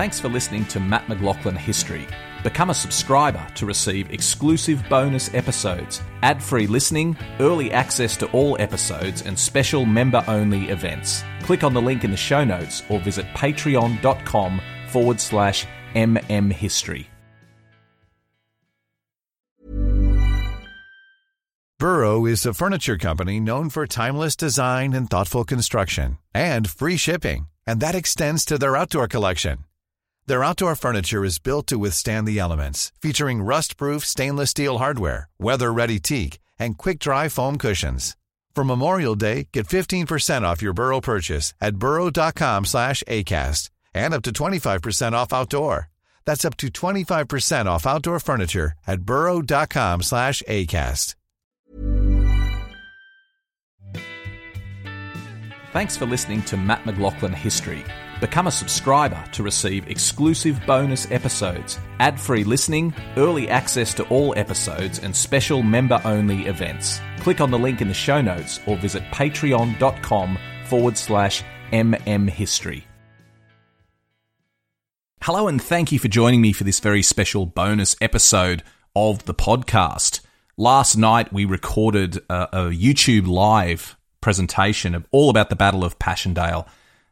Thanks for listening to Mat McLachlan History. Become a subscriber to receive exclusive bonus episodes, ad free listening, early access to all episodes, and special member only events. Click on the link in the show notes or visit patreon.com forward slash mmhistory. Burrow is a furniture company known for timeless design and thoughtful construction and free shipping, and that extends to their outdoor collection. Their outdoor furniture is built to withstand the elements, featuring rust-proof stainless steel hardware, weather-ready teak, and quick-dry foam cushions. For Memorial Day, get 15% off your Burrow purchase at burrow.com slash ACAST and up to 25% off outdoor. That's up to 25% off outdoor furniture at burrow.com slash ACAST. Thanks for listening to Mat McLachlan History. Become a subscriber to receive exclusive bonus episodes, ad free listening, early access to all episodes, and special member only events. Click on the link in the show notes or visit patreon.com forward slash mmhistory. Hello, and thank you for joining me for this very special bonus episode of the podcast. Last night, we recorded a, a YouTube live presentation of all about the Battle of Passchendaele.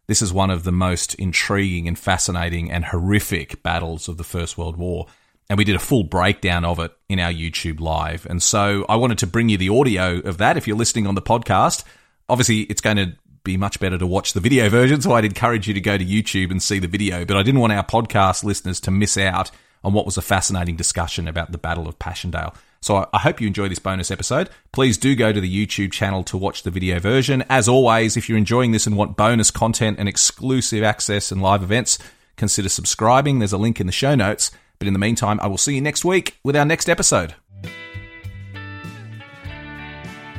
This is one of the most intriguing and fascinating and horrific battles of the First World War. And we did a full breakdown of it in our YouTube live. And so I wanted to bring you the audio of that if you're listening on the podcast. Obviously, it's going to be much better to watch the video version. So I'd encourage you to go to YouTube and see the video. But I didn't want our podcast listeners to miss out on what was a fascinating discussion about the Battle of Passchendaele. So I hope you enjoy this bonus episode. Please do go to the YouTube channel to watch the video version. As always, if you're enjoying this and want bonus content and exclusive access and live events, consider subscribing. There's a link in the show notes. But in the meantime, I will see you next week with our next episode.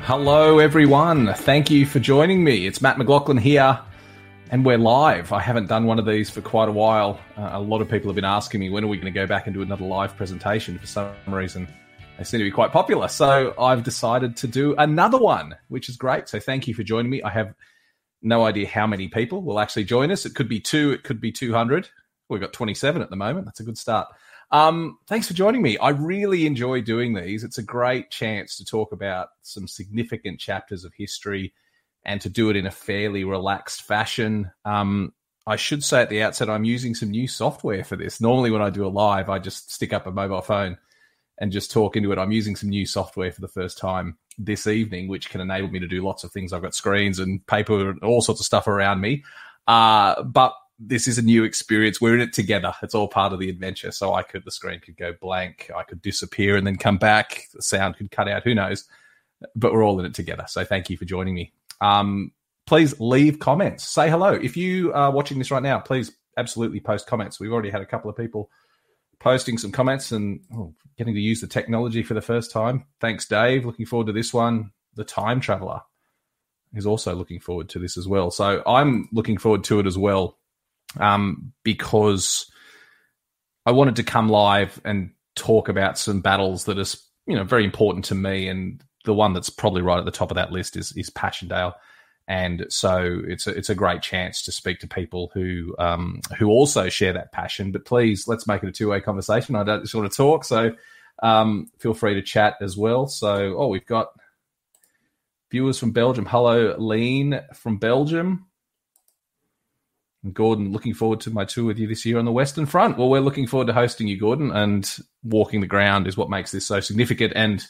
Hello, everyone. Thank you for joining me. It's Mat McLachlan here, and we're live. I haven't done one of these for quite a while. Uh, a lot of people have been asking me when are we going to go back and do another live presentation for some reason they seem to be quite popular. So I've decided to do another one, which is great. So thank you for joining me. I have no idea how many people will actually join us. It could be two, it could be 200. We've got 27 at the moment. That's a good start. Um, thanks for joining me. I really enjoy doing these. It's a great chance to talk about some significant chapters of history and to do it in a fairly relaxed fashion. Um, I should say at the outset, I'm using some new software for this. Normally, when I do a live, I just stick up a mobile phone and just talk into it. I'm using some new software for the first time this evening, which can enable me to do lots of things. I've got screens and paper and all sorts of stuff around me. Uh, but this is a new experience. We're in it together. It's all part of the adventure. So I could, the screen could go blank. I could disappear and then come back. The sound could cut out. Who knows? But we're all in it together. So thank you for joining me. Um, please leave comments. Say hello. If you are watching this right now, please absolutely post comments. We've already had a couple of people posting some comments and oh, getting to use the technology for the first time. Thanks, Dave. Looking forward to this one. The Time Traveler is also looking forward to this as well. So I'm looking forward to it as well um, because I wanted to come live and talk about some battles that are you know very important to me, and the one that's probably right at the top of that list is is Passchendaele and so it's a, it's a great chance to speak to people who um, who also share that passion. But please, let's make it a two way conversation. I don't just want to talk, so um, feel free to chat as well. So, oh, we've got viewers from Belgium. Hello, Lean from Belgium. Gordon, looking forward to my tour with you this year on the Western Front. Well, we're looking forward to hosting you, Gordon, and walking the ground is what makes this so significant. And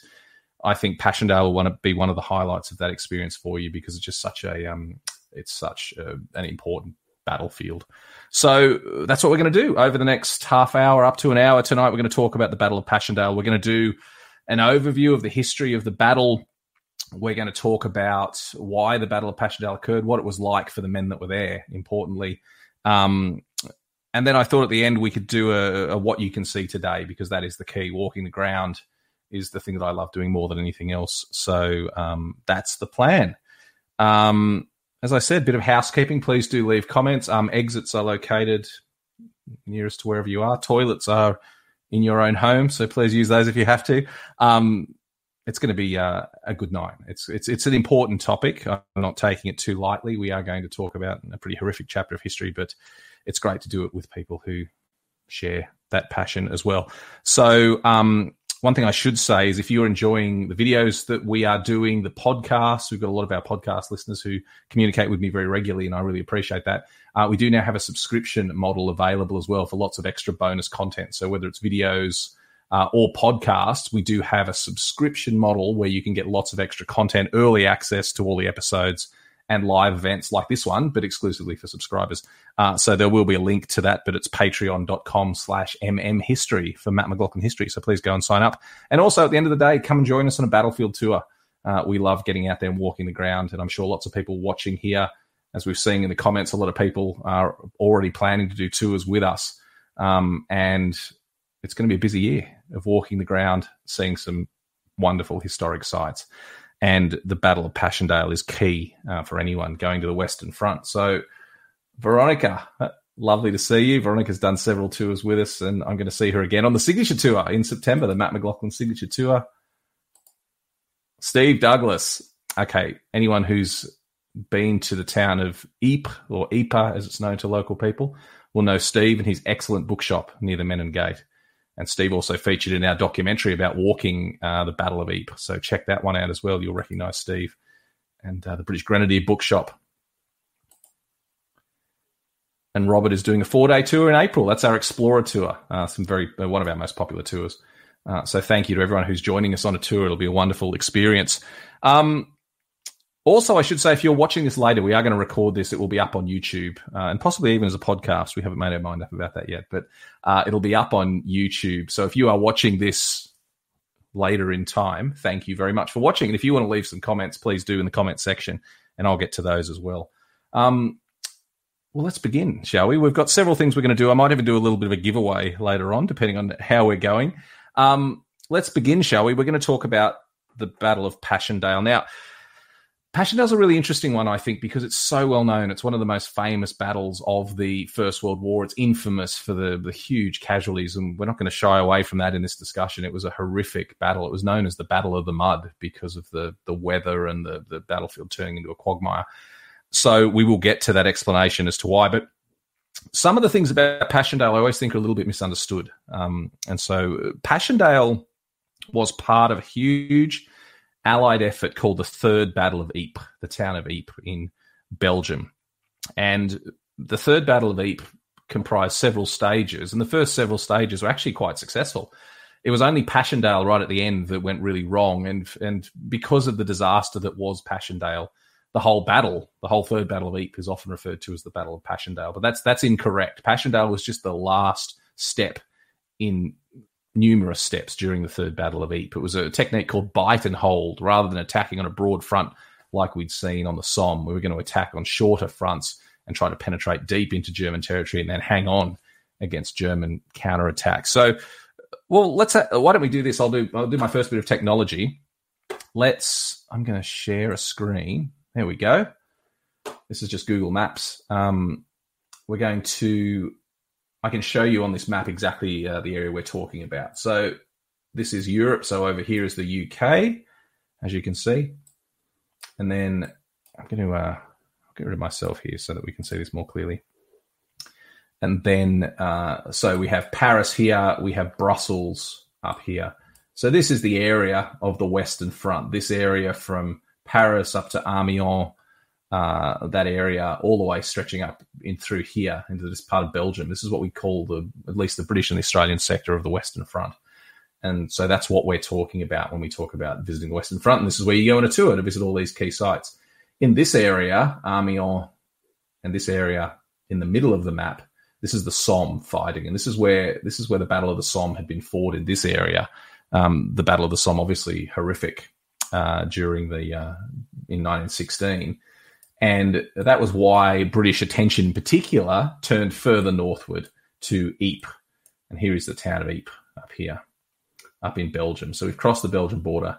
I think Passchendaele will want to be one of the highlights of that experience for you because it's just such a um, it's such a, an important battlefield. So that's what we're going to do over the next half hour up to an hour tonight. We're going to talk about the Battle of Passchendaele. We're going to do an overview of the history of the battle. We're going to talk about why the Battle of Passchendaele occurred, what it was like for the men that were there, importantly. Um, and then I thought at the end we could do a, a what you can see today because that is the key walking the ground is the thing that I love doing more than anything else. So um, that's the plan. Um, as I said, bit of housekeeping. Please do leave comments. Um, exits are located nearest to wherever you are. Toilets are in your own home, so please use those if you have to. Um, it's going to be uh, a good night. It's it's it's an important topic. I'm not taking it too lightly. We are going to talk about a pretty horrific chapter of history, but it's great to do it with people who share that passion as well. So, um, one thing I should say is if you're enjoying the videos that we are doing, the podcasts, we've got a lot of our podcast listeners who communicate with me very regularly, and I really appreciate that. Uh, we do now have a subscription model available as well for lots of extra bonus content. So, whether it's videos, uh, or podcasts, we do have a subscription model where you can get lots of extra content, early access to all the episodes, and live events like this one, but exclusively for subscribers. Uh, so there will be a link to that, but it's patreon.com slash mmhistory for Mat McLachlan History. So please go and sign up. And also at the end of the day, come and join us on a battlefield tour. Uh, we love getting out there and walking the ground. And I'm sure lots of people watching here, as we've seen in the comments, a lot of people are already planning to do tours with us. Um, and it's going to be a busy year of walking the ground, seeing some wonderful historic sites. And the Battle of Passchendaele is key uh, for anyone going to the Western Front. So, Veronica, uh, lovely to see you. Veronica's done several tours with us, and I'm going to see her again on the signature tour in September, the Mat McLachlan signature tour. Steve Douglas. Okay, anyone who's been to the town of Ypres or Ypres, as it's known to local people, will know Steve and his excellent bookshop near the Menin Gate. And Steve also featured in our documentary about walking uh, the Battle of Ypres. So check that one out as well. You'll recognize Steve and uh, the British Grenadier Bookshop. And Robert is doing a four day tour in April. That's our Explorer tour, uh, some very uh, one of our most popular tours. Uh, so thank you to everyone who's joining us on a tour. It'll be a wonderful experience. Um, also, I should say, if you're watching this later, we are going to record this. It will be up on YouTube uh, and possibly even as a podcast. We haven't made our mind up about that yet, but uh, it'll be up on YouTube. So if you are watching this later in time, thank you very much for watching. And if you want to leave some comments, please do in the comment section, and I'll get to those as well. Um, well, let's begin, shall we? We've got several things we're going to do. I might even do a little bit of a giveaway later on, depending on how we're going. Um, let's begin, shall we? We're going to talk about the Battle of Passchendaele. Now, Passchendaele's a really interesting one, I think, because it's so well known. It's one of the most famous battles of the First World War. It's infamous for the, the huge casualties, and we're not going to shy away from that in this discussion. It was a horrific battle. It was known as the Battle of the Mud because of the, the weather and the, the battlefield turning into a quagmire. So we will get to that explanation as to why. But some of the things about Passchendaele I always think are a little bit misunderstood. Um, and so Passchendaele was part of a huge Allied effort called the Third Battle of Ypres, the town of Ypres in Belgium. And the Third Battle of Ypres comprised several stages, and the first several stages were actually quite successful. It was only Passchendaele right at the end that went really wrong, and and because of the disaster that was Passchendaele, the whole battle, the whole Third Battle of Ypres, is often referred to as the Battle of Passchendaele, but that's that's incorrect. Passchendaele was just the last step in numerous steps during the Third Battle of Ypres. It was a technique called bite and hold, rather than attacking on a broad front like we'd seen on the Somme. We were going to attack on shorter fronts and try to penetrate deep into German territory and then hang on against German counterattack. So, well, let's. Why don't we do this? I'll do. I'll do my first bit of technology. Let's. I'm going to share a screen. There we go. This is just Google Maps. Um, we're going to I can show you on this map exactly uh, the area we're talking about. So this is Europe. So over here is the UK, as you can see. And then I'm going to uh, get rid of myself here so that we can see this more clearly. And then, uh, so we have Paris here, we have Brussels up here. So this is the area of the Western Front. This area from Paris up to Amiens uh, that area all the way stretching up in through here into this part of Belgium. This is what we call the at least the British and the Australian sector of the Western Front. And so that's what we're talking about when we talk about visiting the Western Front. And this is where you go on a tour to visit all these key sites. In this area, Amiens, and this area in the middle of the map, this is the Somme fighting, and this is where this is where the Battle of the Somme had been fought in this area. Um, the Battle of the Somme, obviously horrific uh, during the uh, in 1916 and that was why British attention in particular turned further northward to Ypres. And here is the town of Ypres up here, up in Belgium. So we've crossed the Belgian border.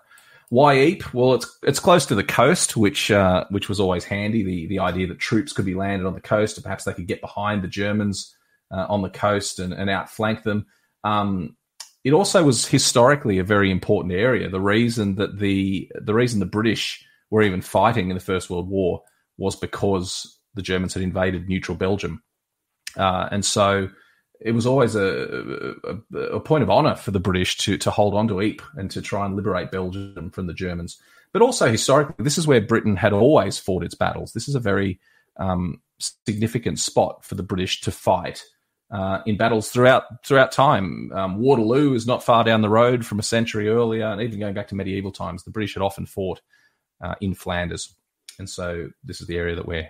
Why Ypres? Well, it's it's close to the coast, which uh, which was always handy. The the idea that troops could be landed on the coast, or perhaps they could get behind the Germans uh, on the coast and, and outflank them. Um, it also was historically a very important area. The reason that the the reason the British were even fighting in the First World War was because the Germans had invaded neutral Belgium, uh, and so it was always a, a, a point of honour for the British to to hold on to Ypres and to try and liberate Belgium from the Germans. But also historically, this is where Britain had always fought its battles. This is a very um, significant spot for the British to fight uh, in battles throughout throughout time. Um, Waterloo is not far down the road from a century earlier, and even going back to medieval times, the British had often fought uh, in Flanders, and so this is the area that we're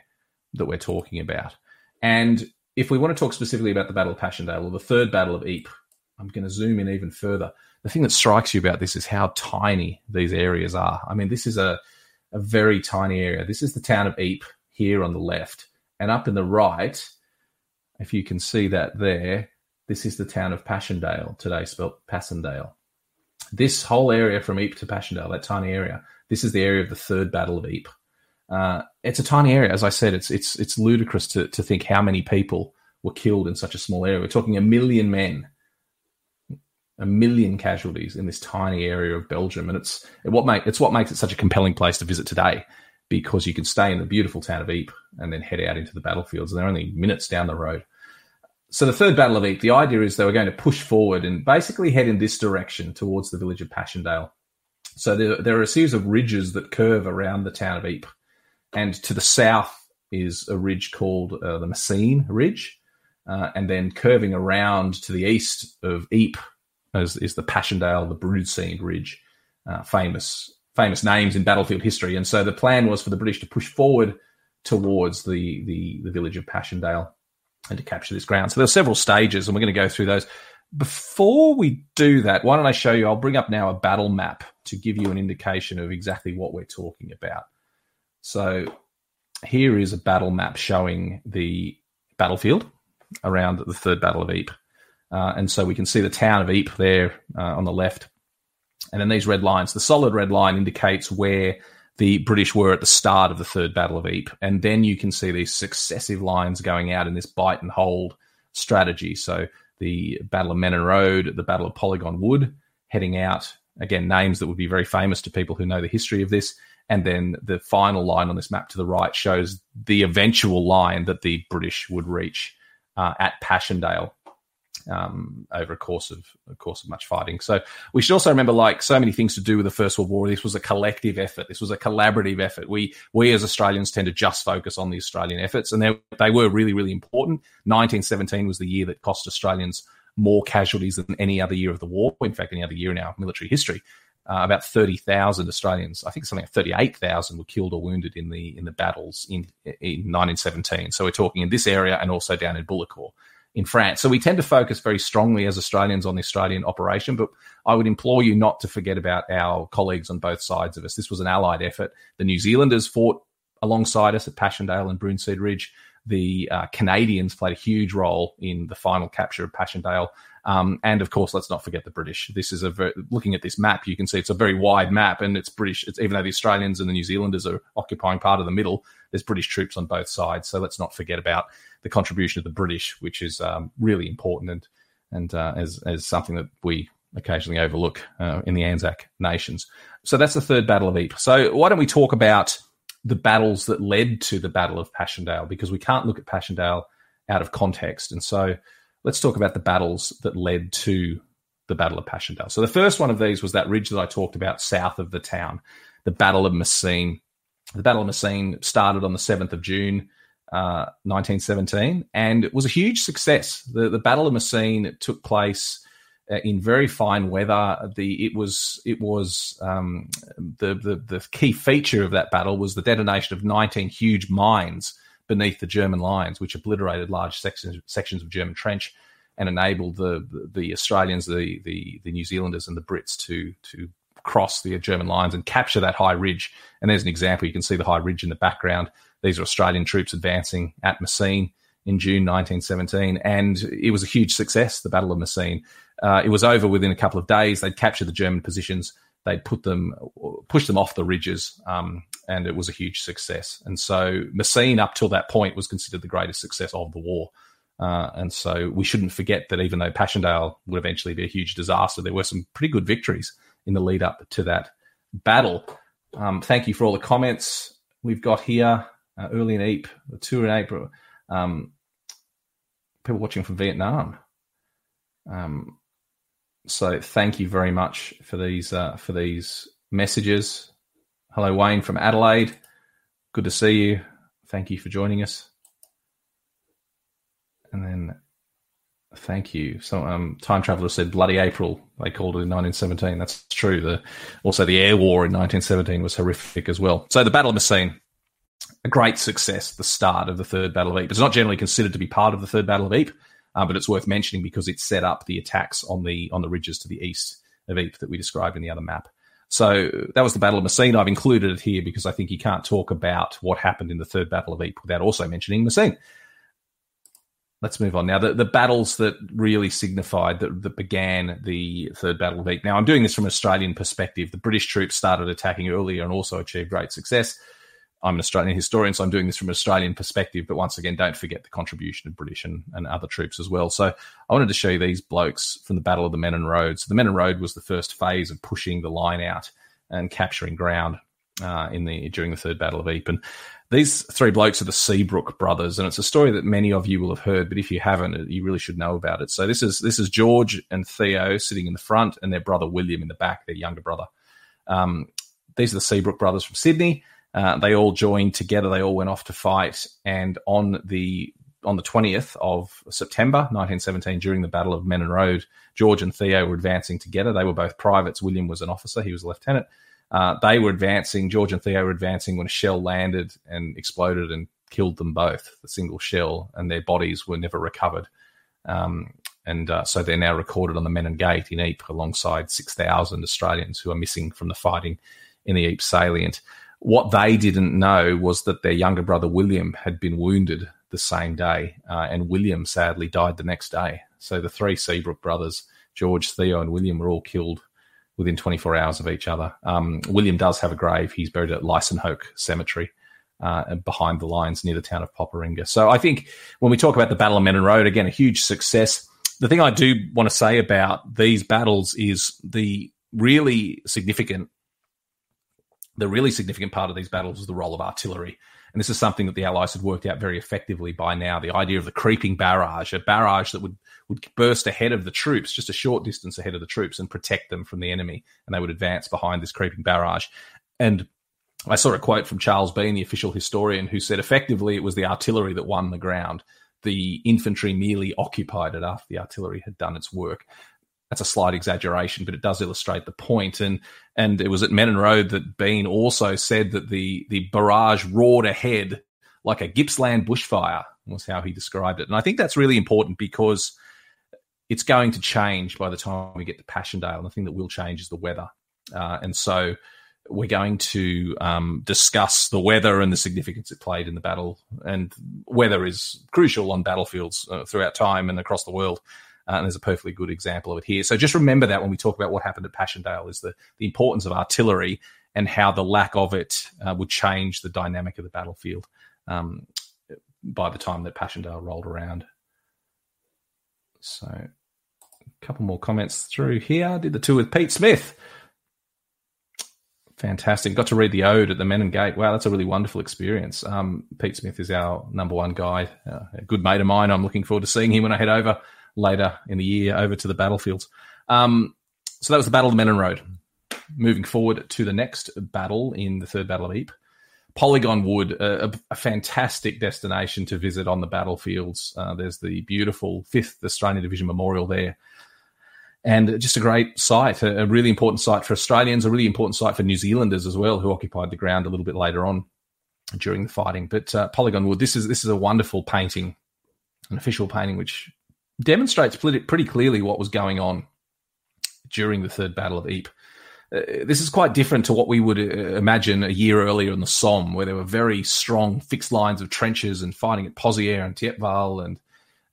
that we're talking about. And if we want to talk specifically about the Battle of Passchendaele or the Third Battle of Ypres, I'm going to zoom in even further. The thing that strikes you about this is how tiny these areas are. I mean, this is a a very tiny area. This is the town of Ypres here on the left, and up in the right if you can see that there, this is the town of Passchendaele, today spelt Passendale. This whole area from Ypres to Passchendaele, that tiny area, this is the area of the third Battle of Ypres. Uh, it's a tiny area, as I said. It's it's it's ludicrous to to think how many people were killed in such a small area. We're talking a million men, a million casualties in this tiny area of Belgium, and it's what make it's what makes it such a compelling place to visit today because you can stay in the beautiful town of Ypres and then head out into the battlefields. And they're only minutes down the road. So the third Battle of Ypres, the idea is they were going to push forward and basically head in this direction towards the village of Passchendaele. So there, there are a series of ridges that curve around the town of Ypres. And to the south is a ridge called uh, the Messines Ridge. Uh, and then curving around to the east of Ypres is, the Passchendaele, the Broodseinde Ridge, uh, famous famous names in battlefield history. And so the plan was for the British to push forward towards the, the, the village of Passchendaele and to capture this ground. So there are several stages, and we're going to go through those. Before we do that, why don't I show you? I'll bring up now a battle map to give you an indication of exactly what we're talking about. So here is a battle map showing the battlefield around the third battle of Ypres. Uh, and so we can see the town of Ypres there uh, on the left. And then these red lines, the solid red line indicates where the British were at the start of the Third Battle of Ypres. And then you can see these successive lines going out in this bite and hold strategy. So the Battle of Menin Road, the Battle of Polygon Wood, heading out. Again, names that would be very famous to people who know the history of this. And then the final line on this map to the right shows the eventual line that the British would reach uh, at Passchendaele um, over a course of a course of much fighting. So we should also remember, like so many things to do with the First World War, this was a collective effort. This was a collaborative effort. We we as Australians tend to just focus on the Australian efforts, and they they were really really important. 1917 was the year that cost Australians more casualties than any other year of the war. In fact, any other year in our military history. Uh, about 30,000 Australians, I think something like 38,000 were killed or wounded in the in the battles in in 1917. So we're talking in this area and also down in Bullecourt in France. So we tend to focus very strongly as Australians on the Australian operation, but I would implore you not to forget about our colleagues on both sides of us. This was an allied effort. The New Zealanders fought alongside us at Passchendaele and Broodseinde Ridge. The uh, Canadians played a huge role in the final capture of Passchendaele. Um, and of course, let's not forget the British. This is a looking at this map, you can see it's a very wide map, and it's British. It's even though the Australians and the New Zealanders are occupying part of the middle, there's British troops on both sides. So let's not forget about the contribution of the British, which is um, really important and and uh, as as something that we occasionally overlook uh, in the Anzac nations. So that's the third Battle of Ypres. So why don't we talk about the battles that led to the Battle of Passchendaele? Because we can't look at Passchendaele out of context. And so let's talk about the battles that led to the Battle of Passchendaele. So the first one of these was that ridge that I talked about south of the town, the Battle of Messines. The Battle of Messines started on the 7th of June 1917, uh, and it was a huge success. The, the Battle of Messines took place in very fine weather. The it was it was um, the, the the key feature of that battle was the detonation of 19 huge mines beneath the German lines, which obliterated large sections sections of German trench and enabled the the, the Australians, the, the the New Zealanders, and the Brits to to cross the German lines and capture that high ridge. And there's an example. You can see the high ridge in the background. These are Australian troops advancing at Messines in June 1917, and it was a huge success. The Battle of Messines. Uh, it was over within a couple of days. They'd captured the German positions. They'd put them, push them off the ridges, um, and it was a huge success. And so Messines, up till that point, was considered the greatest success of the war. Uh, and so we shouldn't forget that even though Passchendaele would eventually be a huge disaster, there were some pretty good victories in the lead up to that battle. Um, thank you for all the comments we've got here uh, early in the tour in April. Um, people watching from Vietnam. Um, so thank you very much for these uh, for these messages. Hello, Wayne from Adelaide. Good to see you. Thank you for joining us. And then thank you. So um, time traveler said bloody April. They called it in 1917. That's true. The also the air war in 1917 was horrific as well. So the Battle of Messines, a great success. The start of the Third Battle of Ypres. It's not generally considered to be part of the Third Battle of Ypres, uh, but it's worth mentioning because it set up the attacks on the on the ridges to the east of Ypres that we described in the other map. So that was the Battle of Messines. I've included it here because I think you can't talk about what happened in the Third Battle of Ypres without also mentioning Messines. Let's move on now. The, the battles that really signified that, that began the Third Battle of Ypres. Now, I'm doing this from an Australian perspective. The British troops started attacking earlier and also achieved great success. I'm an Australian historian, so I'm doing this from an Australian perspective. But once again, don't forget the contribution of British and, and other troops as well. So I wanted to show you these blokes from the Battle of the Menin Road. So the Menin Road was the first phase of pushing the line out and capturing ground uh, in the during the Third Battle of Ypres. These three blokes are the Seabrook brothers, and it's a story that many of you will have heard, but if you haven't, you really should know about it. So this is this is George and Theo sitting in the front, and their brother William in the back, their younger brother. Um, these are the Seabrook brothers from Sydney. Uh, they all joined together. They all went off to fight, and on the on the twentieth of September, 1917, during the Battle of Menin Road, George and Theo were advancing together. They were both privates. William was an officer; he was a lieutenant. Uh, they were advancing. George and Theo were advancing when a shell landed and exploded and killed them both. The single shell, and their bodies were never recovered. Um, and uh, so they're now recorded on the Menin Gate in Ypres alongside 6,000 Australians who are missing from the fighting in the Ypres salient. What they didn't know was that their younger brother William had been wounded the same day, uh, and William sadly died the next day. So the three Seabrook brothers, George, Theo, and William, were all killed within 24 hours of each other. Um, William does have a grave. He's buried at Lijssenthoek Cemetery. Uh, behind the lines near the town of Poperinghe. So I think when we talk about the Battle of Menin Road, again, a huge success. The thing I do want to say about these battles is the really significant the really significant part of these battles was the role of artillery. And this is something that the Allies had worked out very effectively by now. The idea of the creeping barrage, a barrage that would, would burst ahead of the troops, just a short distance ahead of the troops, and protect them from the enemy. And they would advance behind this creeping barrage. And I saw a quote from Charles Bean, the official historian, who said effectively it was the artillery that won the ground. The infantry merely occupied it after the artillery had done its work that's a slight exaggeration, but it does illustrate the point. And and it was at Menin Road that Bean also said that the the barrage roared ahead like a Gippsland bushfire was how he described it. And I think that's really important because it's going to change by the time we get to Passchendaele. And the thing that will change is the weather. Uh, and so we're going to um, discuss the weather and the significance it played in the battle. And weather is crucial on battlefields uh, throughout time and across the world. Uh, and there's a perfectly good example of it here. So just remember that when we talk about what happened at Passchendaele is the, the importance of artillery and how the lack of it uh, would change the dynamic of the battlefield um, by the time that Passchendaele rolled around. So a couple more comments through here. Did the tour with Pete Smith. Fantastic. Got to read the ode at the Menin Gate. Wow, that's a really wonderful experience. Um, Pete Smith is our number one guide, uh, a good mate of mine. I'm looking forward to seeing him when I head over later in the year over to the battlefields. Um, so that was the Battle of Menin Road. Moving forward to the next battle in the Third Battle of Ypres. Polygon Wood, a, a, fantastic destination to visit on the battlefields. Uh, there's the beautiful 5th Australian Division Memorial there. And just a great site, a, a, really important site for Australians, a really important site for New Zealanders as well, who occupied the ground a little bit later on during the fighting. But uh, Polygon Wood, this is this is a wonderful painting, an official painting, which demonstrates pretty clearly what was going on during the Third Battle of Ypres. Uh, this is quite different to what we would uh, imagine a year earlier in the Somme, where there were very strong fixed lines of trenches and fighting at Pozières and Thiepval and,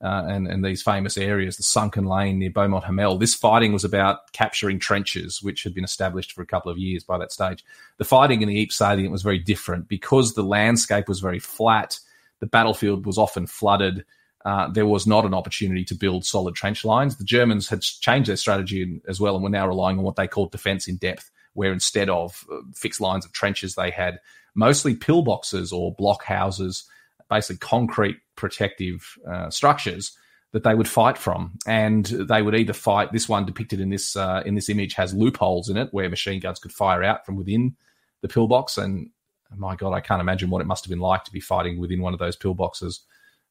uh, and and these famous areas, the sunken lane near Beaumont Hamel. This fighting was about capturing trenches, which had been established for a couple of years by that stage. The fighting in the Ypres salient was very different because the landscape was very flat. The battlefield was often flooded uh, there was not an opportunity to build solid trench lines. The Germans had changed their strategy as well and were now relying on what they called defense in depth, where instead of uh, fixed lines of trenches, they had mostly pillboxes or block houses, basically concrete protective uh, structures that they would fight from, and they would either fight. This one depicted in this uh, in this image has loopholes in it where machine guns could fire out from within the pillbox, and my God, I can't imagine what it must have been like to be fighting within one of those pillboxes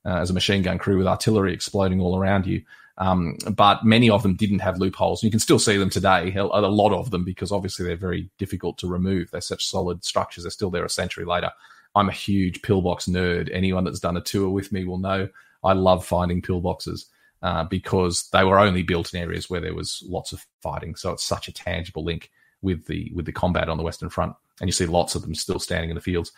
uh, as a machine gun crew with artillery exploding all around you. Um, but many of them didn't have loopholes. You can still see them today, a, lot of them, because obviously they're very difficult to remove. They're such solid structures. They're still there a century later. I'm a huge pillbox nerd. Anyone that's done a tour with me will know I love finding pillboxes uh, because they were only built in areas where there was lots of fighting. So it's such a tangible link with the with the combat on the Western Front, and you see lots of them still standing in the fields.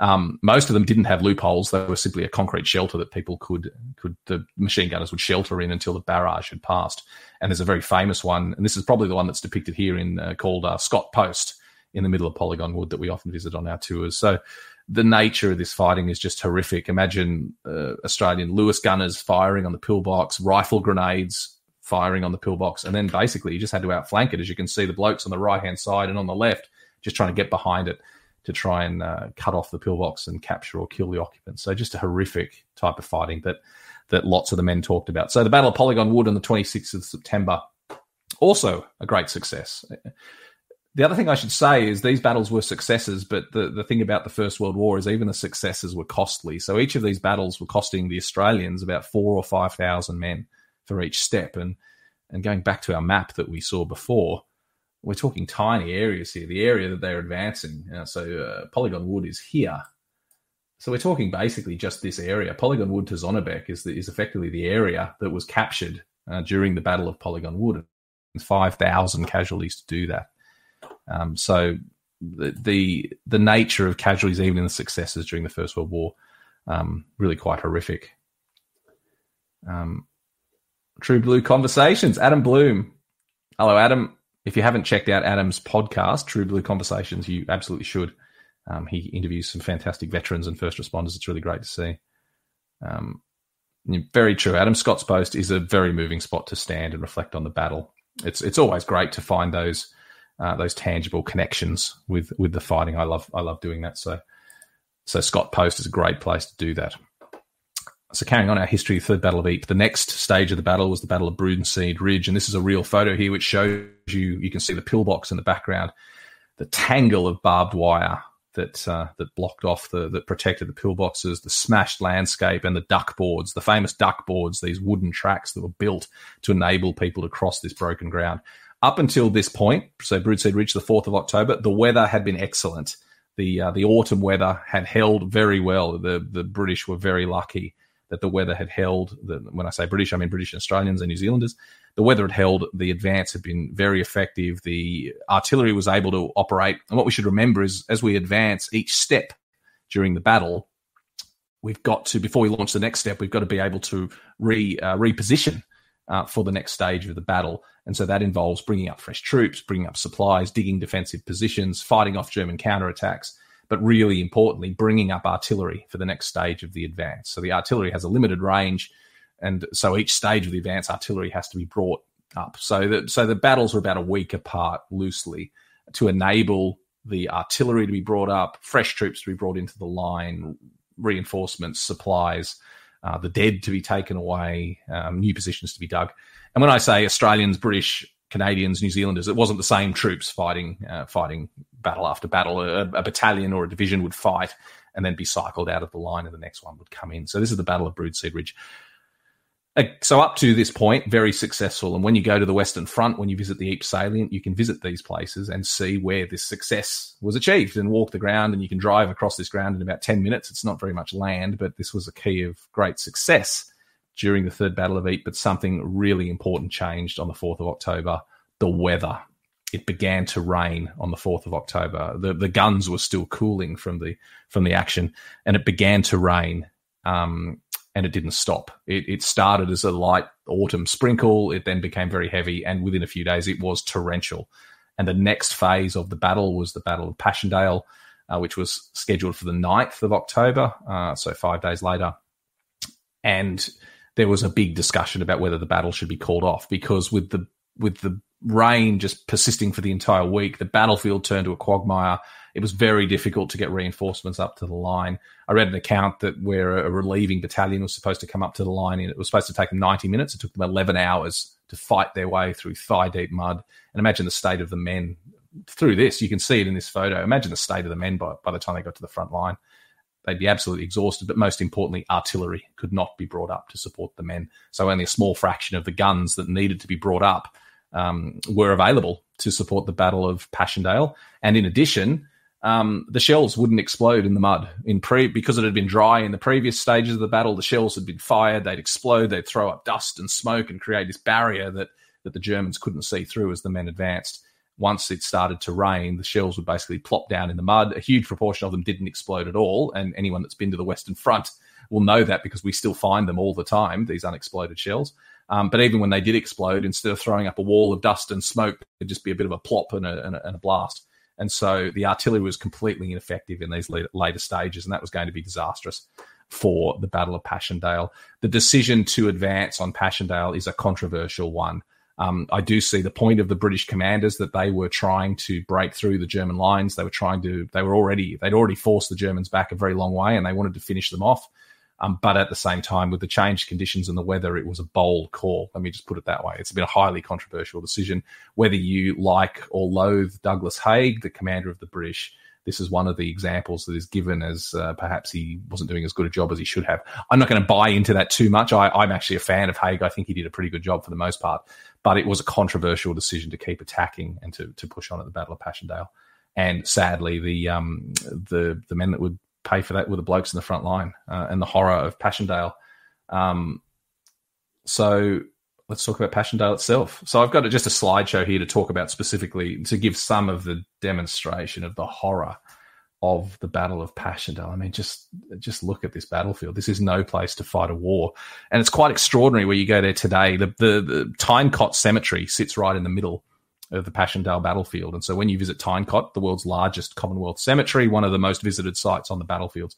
Um, most of them didn't have loopholes; they were simply a concrete shelter that people could could the machine gunners would shelter in until the barrage had passed. And there's a very famous one, and this is probably the one that's depicted here in uh, called uh, Scott Post in the middle of Polygon Wood that we often visit on our tours. So the nature of this fighting is just horrific. Imagine uh, Australian Lewis gunners firing on the pillbox, rifle grenades firing on the pillbox, and then basically you just had to outflank it. As you can see, the blokes on the right hand side and on the left just trying to get behind it to try and uh, cut off the pillbox and capture or kill the occupants. So just a horrific type of fighting that that lots of the men talked about. So the Battle of Polygon Wood on the 26th of September, also a great success. The other thing I should say is these battles were successes, but the, the thing about the First World War is even the successes were costly. So each of these battles were costing the Australians about four or five thousand men for each step. And and going back to our map that we saw before, we're talking tiny areas here. The area that they're advancing, uh, so uh, Polygon Wood is here. So we're talking basically just this area. Polygon Wood to Zonnebeke is the, is effectively the area that was captured uh, during the Battle of Polygon Wood. and Five thousand casualties to do that. Um, so the, the, the nature of casualties, even in the successes during the First World War, um, really quite horrific. Um, True Blue Conversations, Adam Bloom. Hello, Adam. If you haven't checked out Adam's podcast, True Blue Conversations, you absolutely should. Um, he interviews some fantastic veterans and first responders. It's really great to see. Um, very true. Adam Scott's post is a very moving spot to stand and reflect on the battle. It's it's always great to find those uh, those tangible connections with with the fighting. I love I love doing that. So so Scott Post is a great place to do that. So carrying on our history, third battle of Ypres. The next stage of the battle was the Battle of Broodseinde Ridge, and this is a real photo here which shows you you can see the pillbox in the background, the tangle of barbed wire that uh, that blocked off the that protected the pillboxes, the smashed landscape, and the duck boards, the famous duck boards, these wooden tracks that were built to enable people to cross this broken ground. Up until this point, so Broodseinde Ridge, the 4th of October, the weather had been excellent. The, uh, the autumn weather had held very well. The, the British were very lucky that the weather had held. The, when I say British, I mean British Australians and New Zealanders. The weather had held. The advance had been very effective. The artillery was able to operate. And what we should remember is as we advance each step during the battle, we've got to, before we launch the next step, we've got to be able to re, uh, reposition uh, for the next stage of the battle. And so that involves bringing up fresh troops, bringing up supplies, digging defensive positions, fighting off German counterattacks, but really importantly, bringing up artillery for the next stage of the advance. So the artillery has a limited range. And so each stage of the advance, artillery has to be brought up. So the, so the battles are about a week apart loosely to enable the artillery to be brought up, fresh troops to be brought into the line, reinforcements, supplies, uh, the dead to be taken away, um, new positions to be dug. And when I say Australians, British, Canadians, New Zealanders, it wasn't the same troops fighting uh, fighting battle after battle. A, a, battalion or a division would fight and then be cycled out of the line, and the next one would come in. So this is the Battle of Broodseinde Ridge. Uh, so up to this point, very successful. And when you go to the Western Front, when you visit the Ypres salient, you can visit these places and see where this success was achieved and walk the ground. And you can drive across this ground in about 10 minutes. It's not very much land, but this was a key of great success during the Third Battle of Ypres. But something really important changed on the 4th of October the weather. It began to rain on the 4th of October. The, the guns were still cooling from the, from the action, and it began to rain. Um, and it didn't stop. It, it, started as a light autumn sprinkle. It then became very heavy, and within a few days, it was torrential. And the next phase of the battle was the Battle of Passchendaele, uh, which was scheduled for the 9th of October, uh, so five days later. and there was a big discussion about whether the battle should be called off because with the with the rain just persisting for the entire week, the battlefield turned to a quagmire. It was very difficult to get reinforcements up to the line. I read an account that where a relieving battalion was supposed to come up to the line, and it was supposed to take them 90 minutes. It took them 11 hours to fight their way through thigh deep mud. And imagine the state of the men through this. You can see it in this photo. Imagine the state of the men by, by the time they got to the front line. They'd be absolutely exhausted, but most importantly, artillery could not be brought up to support the men. So only a small fraction of the guns that needed to be brought up um, were available to support the Battle of Passchendaele. And in addition, um, the shells wouldn't explode in the mud. In pre because it had been dry in the previous stages of the battle, the shells had been fired. They'd explode. They'd throw up dust and smoke and create this barrier that that the Germans couldn't see through as the men advanced once it started to rain, the shells would basically plop down in the mud. A huge proportion of them didn't explode at all. And anyone that's been to the Western Front will know that because we still find them all the time, these unexploded shells. Um, but even when they did explode, instead of throwing up a wall of dust and smoke, it'd just be a bit of a plop and a, and a, and a blast. And so the artillery was completely ineffective in these later stages, and that was going to be disastrous for the Battle of Passchendaele. The decision to advance on Passchendaele is a controversial one. Um, I do see the point of the British commanders that they were trying to break through the German lines. They were trying to, they were already, they'd already forced the Germans back a very long way and they wanted to finish them off. Um, but at the same time, with the changed conditions and the weather, it was a bold call. Let me just put it that way. It's been a highly controversial decision. Whether you like or loathe Douglas Haig, the commander of the British, this is one of the examples that is given as uh, perhaps he wasn't doing as good a job as he should have. I'm not going to buy into that too much. I, I'm actually a fan of Haig. I think he did a pretty good job for the most part, but it was a controversial decision to keep attacking and to, to push on at the Battle of Passchendaele. And sadly, the um, the the men that would pay for that with the blokes in the front line uh, and the horror of Passchendaele. Um, so let's talk about Passchendaele itself. So I've got just a slideshow here to talk about specifically to give some of the demonstration of the horror of the Battle of Passchendaele. I mean, just just look at this battlefield. This is no place to fight a war, and it's quite extraordinary where you go there today. The the, the Tyne Cot Cemetery sits right in the middle of the Passchendaele battlefield, and so when you visit Tyne Cot, the world's largest Commonwealth cemetery, one of the most visited sites on the battlefields,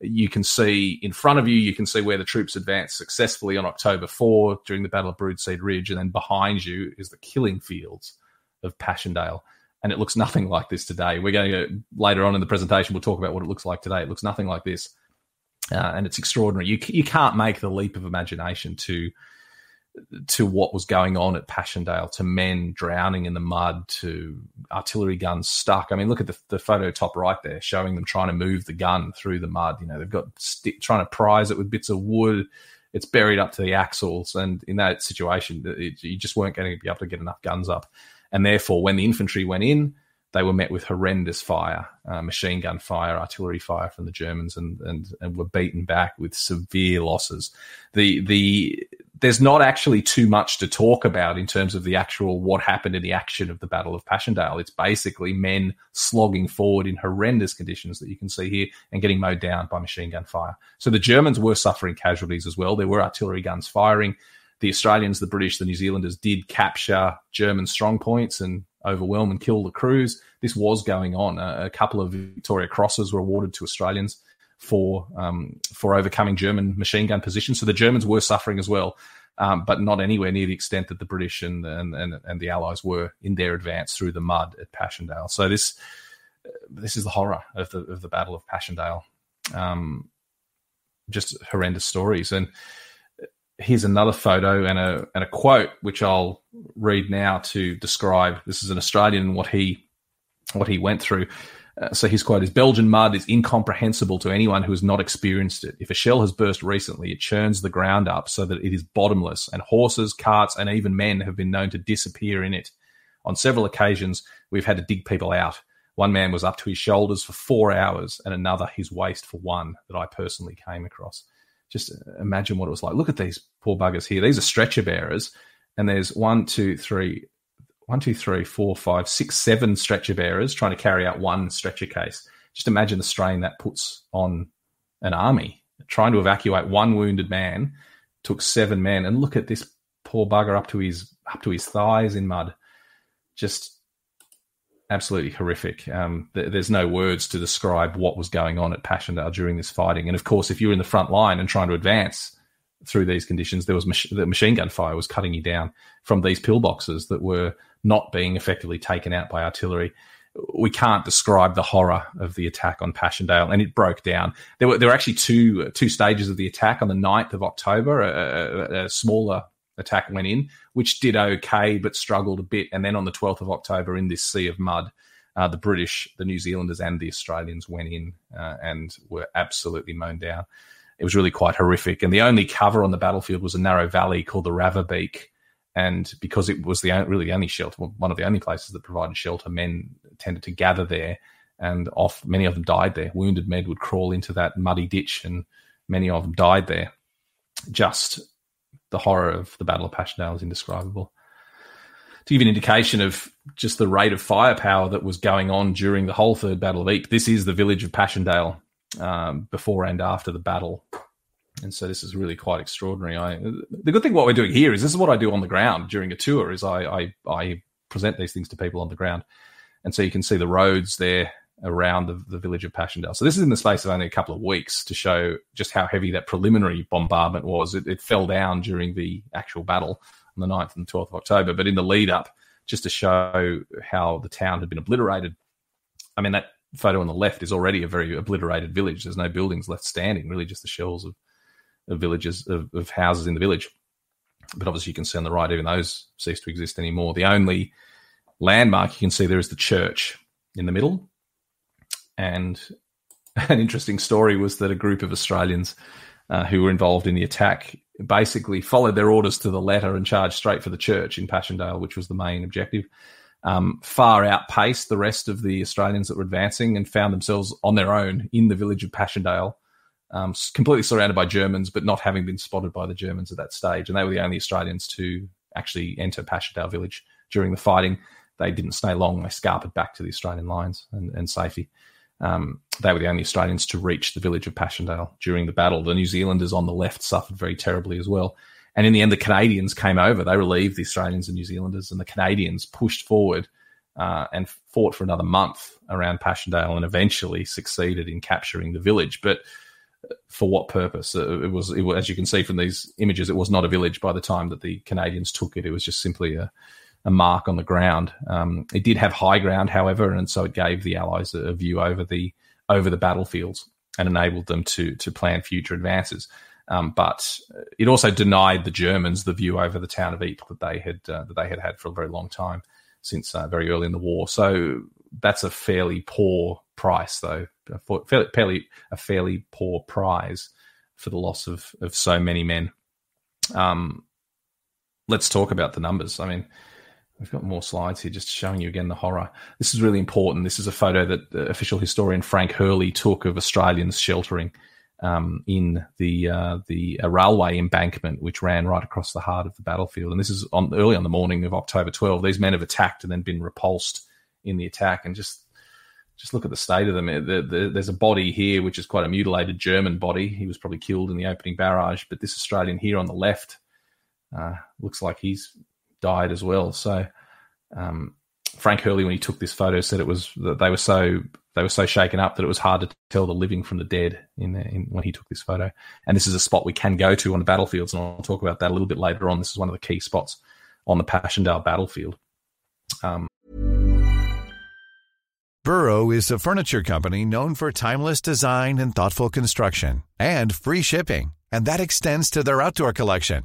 you can see in front of you, you can see where the troops advanced successfully on October 4 during the Battle of Broodseinde Ridge. And then behind you is the killing fields of Passchendaele. And it looks nothing like this today. We're going to, later on in the presentation, we'll talk about what it looks like today. It looks nothing like this. Uh, and it's extraordinary. You, you can't make the leap of imagination to to what was going on at Passchendaele, to men drowning in the mud, to artillery guns stuck. I mean, look at the, the photo top right there, showing them trying to move the gun through the mud. You know, they've got trying to prise it with bits of wood. It's buried up to the axles, and in that situation, it, you just weren't going to be able to get enough guns up. And therefore, when the infantry went in, they were met with horrendous fire, uh, machine gun fire, artillery fire from the Germans, and and and were beaten back with severe losses. The the there's not actually too much to talk about in terms of the actual what happened in the action of the Battle of Passchendaele. It's basically men slogging forward in horrendous conditions that you can see here and getting mowed down by machine gun fire. So the Germans were suffering casualties as well. There were artillery guns firing. The Australians, the British, the New Zealanders did capture German strong points and overwhelm and kill the crews. This was going on. A, a couple of Victoria Crosses were awarded to Australians for um, for overcoming German machine gun positions. So the Germans were suffering as well, um, but not anywhere near the extent that the British and, and and, and the Allies were in their advance through the mud at Passchendaele. So this this is the horror of the of the Battle of Passchendaele. Um, just horrendous stories and here's another photo and a and a quote which I'll read now to describe. This is an Australian what he what he went through. Uh, so his quote is Belgian mud is incomprehensible to anyone who has not experienced it. If a shell has burst recently, it churns the ground up so that it is bottomless, and horses, carts, and even men have been known to disappear in it. On several occasions, we've had to dig people out. One man was up to his shoulders for four hours, and another his waist for one that I personally came across just imagine what it was like. Look at these poor buggers here. These are stretcher bearers, and there's one, two, three, one, two, three, four, five, six, seven stretcher bearers trying to carry out one stretcher case. Just imagine the strain that puts on an army. Trying to evacuate one wounded man took seven men, and look at this poor bugger up to his up to his thighs in mud. Just absolutely horrific. Um, th- there's no words to describe what was going on at Passchendaele during this fighting. And of course, if you're in the front line and trying to advance, through these conditions, there was mach- the machine gun fire was cutting you down from these pillboxes that were not being effectively taken out by artillery. We can't describe the horror of the attack on Passchendaele, and it broke down. There were there were actually two two stages of the attack. On the 9th of October, a, a, a smaller attack went in, which did okay but struggled a bit. And then on the 12th of October, in this sea of mud, uh, the British, the New Zealanders, and the Australians went in uh, and were absolutely mown down. It was really quite horrific. And the only cover on the battlefield was a narrow valley called the Ravebeek. And because it was the really the only shelter, one of the only places that provided shelter, men tended to gather there, and off many of them died there. Wounded men would crawl into that muddy ditch, and many of them died there. Just the horror of the Battle of Passchendaele is indescribable to give an indication of just the rate of firepower that was going on during the whole Third Battle of Ypres, this is the village of Passchendaele um, before and after the battle. And so this is really quite extraordinary. I, the good thing what we're doing here is this is what I do on the ground during a tour is I, I, I present these things to people on the ground. And so you can see the roads there around the, the village of Passchendaele. So this is in the space of only a couple of weeks to show just how heavy that preliminary bombardment was. It, it fell down during the actual battle on the 9th and 12th of October. But in the lead up, just to show how the town had been obliterated, I mean, that photo on the left is already a very obliterated village. There's no buildings left standing, really just the shells of, of villages, of, of houses in the village. But obviously, you can see on the right, even those cease to exist anymore. The only landmark you can see there is the church in the middle. And an interesting story was that a group of Australians uh, who were involved in the attack basically followed their orders to the letter and charged straight for the church in Passchendaele, which was the main objective. Um, far outpaced the rest of the Australians that were advancing and found themselves on their own in the village of Passchendaele, um, completely surrounded by Germans, but not having been spotted by the Germans at that stage. And they were the only Australians to actually enter Passchendaele village during the fighting. They didn't stay long. They scarpered back to the Australian lines and, and safety. Um, they were the only Australians to reach the village of Passchendaele during the battle. The New Zealanders on the left suffered very terribly as well. And in the end, the Canadians came over. They relieved the Australians and New Zealanders, and the Canadians pushed forward uh, and fought for another month around Passchendaele and eventually succeeded in capturing the village. But uh, for what purpose? Uh, it was, it was, as you can see from these images, it was not a village by the time that the Canadians took it. It was just simply a, a mark on the ground. Um, it did have high ground, however, and so it gave the Allies a, a, view over the over the battlefields and enabled them to to plan future advances. Um, but it also denied the Germans the view over the town of Ypres that they had uh, that they had had for a very long time since uh, very early in the war. So that's a fairly poor price, though, a fairly a fairly poor prize for the loss of of so many men. Um, let's talk about the numbers. I mean, We've got more slides here just showing you again the horror. This is really important. This is a photo that the official historian Frank Hurley took of Australians sheltering um, in the uh, the railway embankment, which ran right across the heart of the battlefield. And this is on early on the morning of October 12. These men have attacked and then been repulsed in the attack, and just just look at the state of them. The, the, there's a body here, which is quite a mutilated German body. He was probably killed in the opening barrage, but this Australian here on the left uh, looks like he's died as well. So um, Frank Hurley, when he took this photo, said it was that they were so they were so shaken up that it was hard to tell the living from the dead in, in when he took this photo. And this is a spot we can go to on the battlefields, and I'll talk about that a little bit later on. This is one of the key spots on the Passchendaele battlefield. Um, Burrow is a furniture company known for timeless design and thoughtful construction, and free shipping, and that extends to their outdoor collection.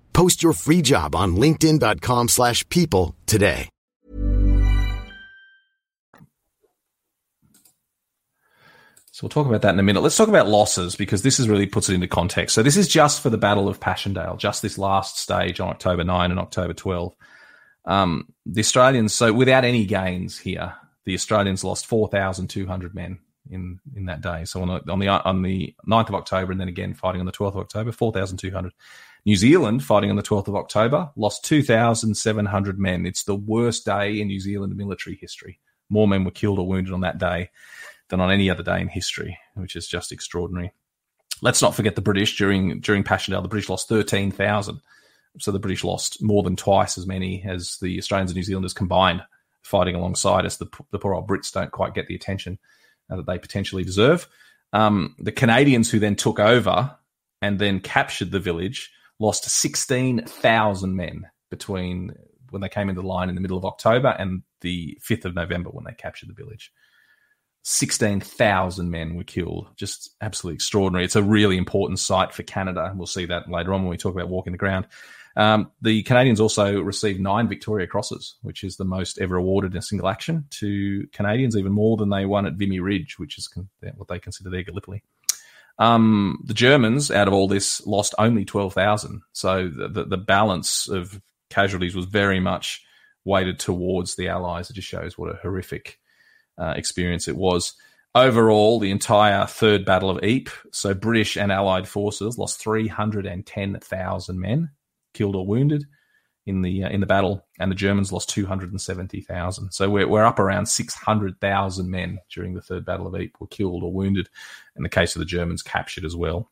Post your free job on linkedin.com slash people today. So we'll talk about that in a minute. Let's talk about losses because this is really puts it into context. So this is just for the Battle of Passchendaele, just this last stage on October 9 and October 12. Um, the Australians, so without any gains here, the Australians lost 4,200 men in in that day. So on the on the on the 9th of October, and then again fighting on the 12th of October, 4,200. New Zealand fighting on the 12th of October lost 2,700 men. It's the worst day in New Zealand military history. More men were killed or wounded on that day than on any other day in history, which is just extraordinary. Let's not forget the British during during Passchendaele. The British lost 13,000. So the British lost more than twice as many as the Australians and New Zealanders combined fighting alongside us. The, the poor old Brits don't quite get the attention uh, that they potentially deserve. Um, the Canadians who then took over and then captured the village lost 16,000 men between when they came into the line in the middle of October and the 5th of November when they captured the village. 16,000 men were killed. Just absolutely extraordinary. It's a really important site for Canada. We'll see that later on when we talk about walking the ground. Um, the Canadians also received nine Victoria Crosses, which is the most ever awarded in a single action to Canadians, even more than they won at Vimy Ridge, which is what they consider their Gallipoli. Um, the Germans, out of all this, lost only 12,000. So the, the, the, balance of casualties was very much weighted towards the Allies. It just shows what a horrific uh, experience it was. Overall, the entire Third Battle of Ypres, so British and Allied forces lost 310,000 men killed or wounded in the uh, in the battle, and the Germans lost 270,000. So we're, we're up around 600,000 men during the Third Battle of Ypres were killed or wounded. In the case of the Germans, captured as well.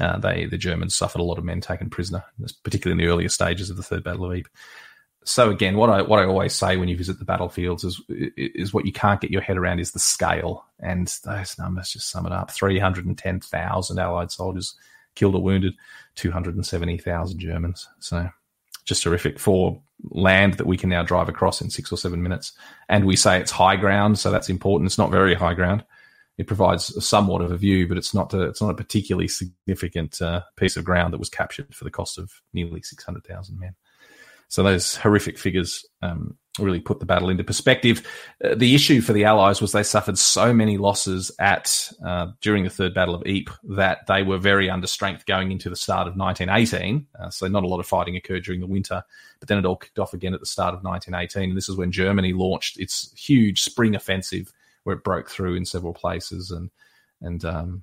Uh, they the Germans suffered a lot of men taken prisoner, particularly in the earlier stages of the Third Battle of Ypres. So again, what I what I always say when you visit the battlefields is is what you can't get your head around is the scale, and those numbers just sum it up: three hundred and ten thousand Allied soldiers killed or wounded, 270,000 Germans. So just terrific for land that we can now drive across in six or seven minutes. And we say it's high ground, so that's important. It's not very high ground. It provides somewhat of a view, but it's not a, it's not a particularly significant uh, piece of ground that was captured for the cost of nearly 600,000 men. So those horrific figures um, really put the battle into perspective. Uh, the issue for the Allies was they suffered so many losses at uh, during the Third Battle of Ypres that they were very under strength going into the start of 1918. Uh, so not a lot of fighting occurred during the winter, but then it all kicked off again at the start of 1918. And this is when Germany launched its huge spring offensive, where it broke through in several places and. And um,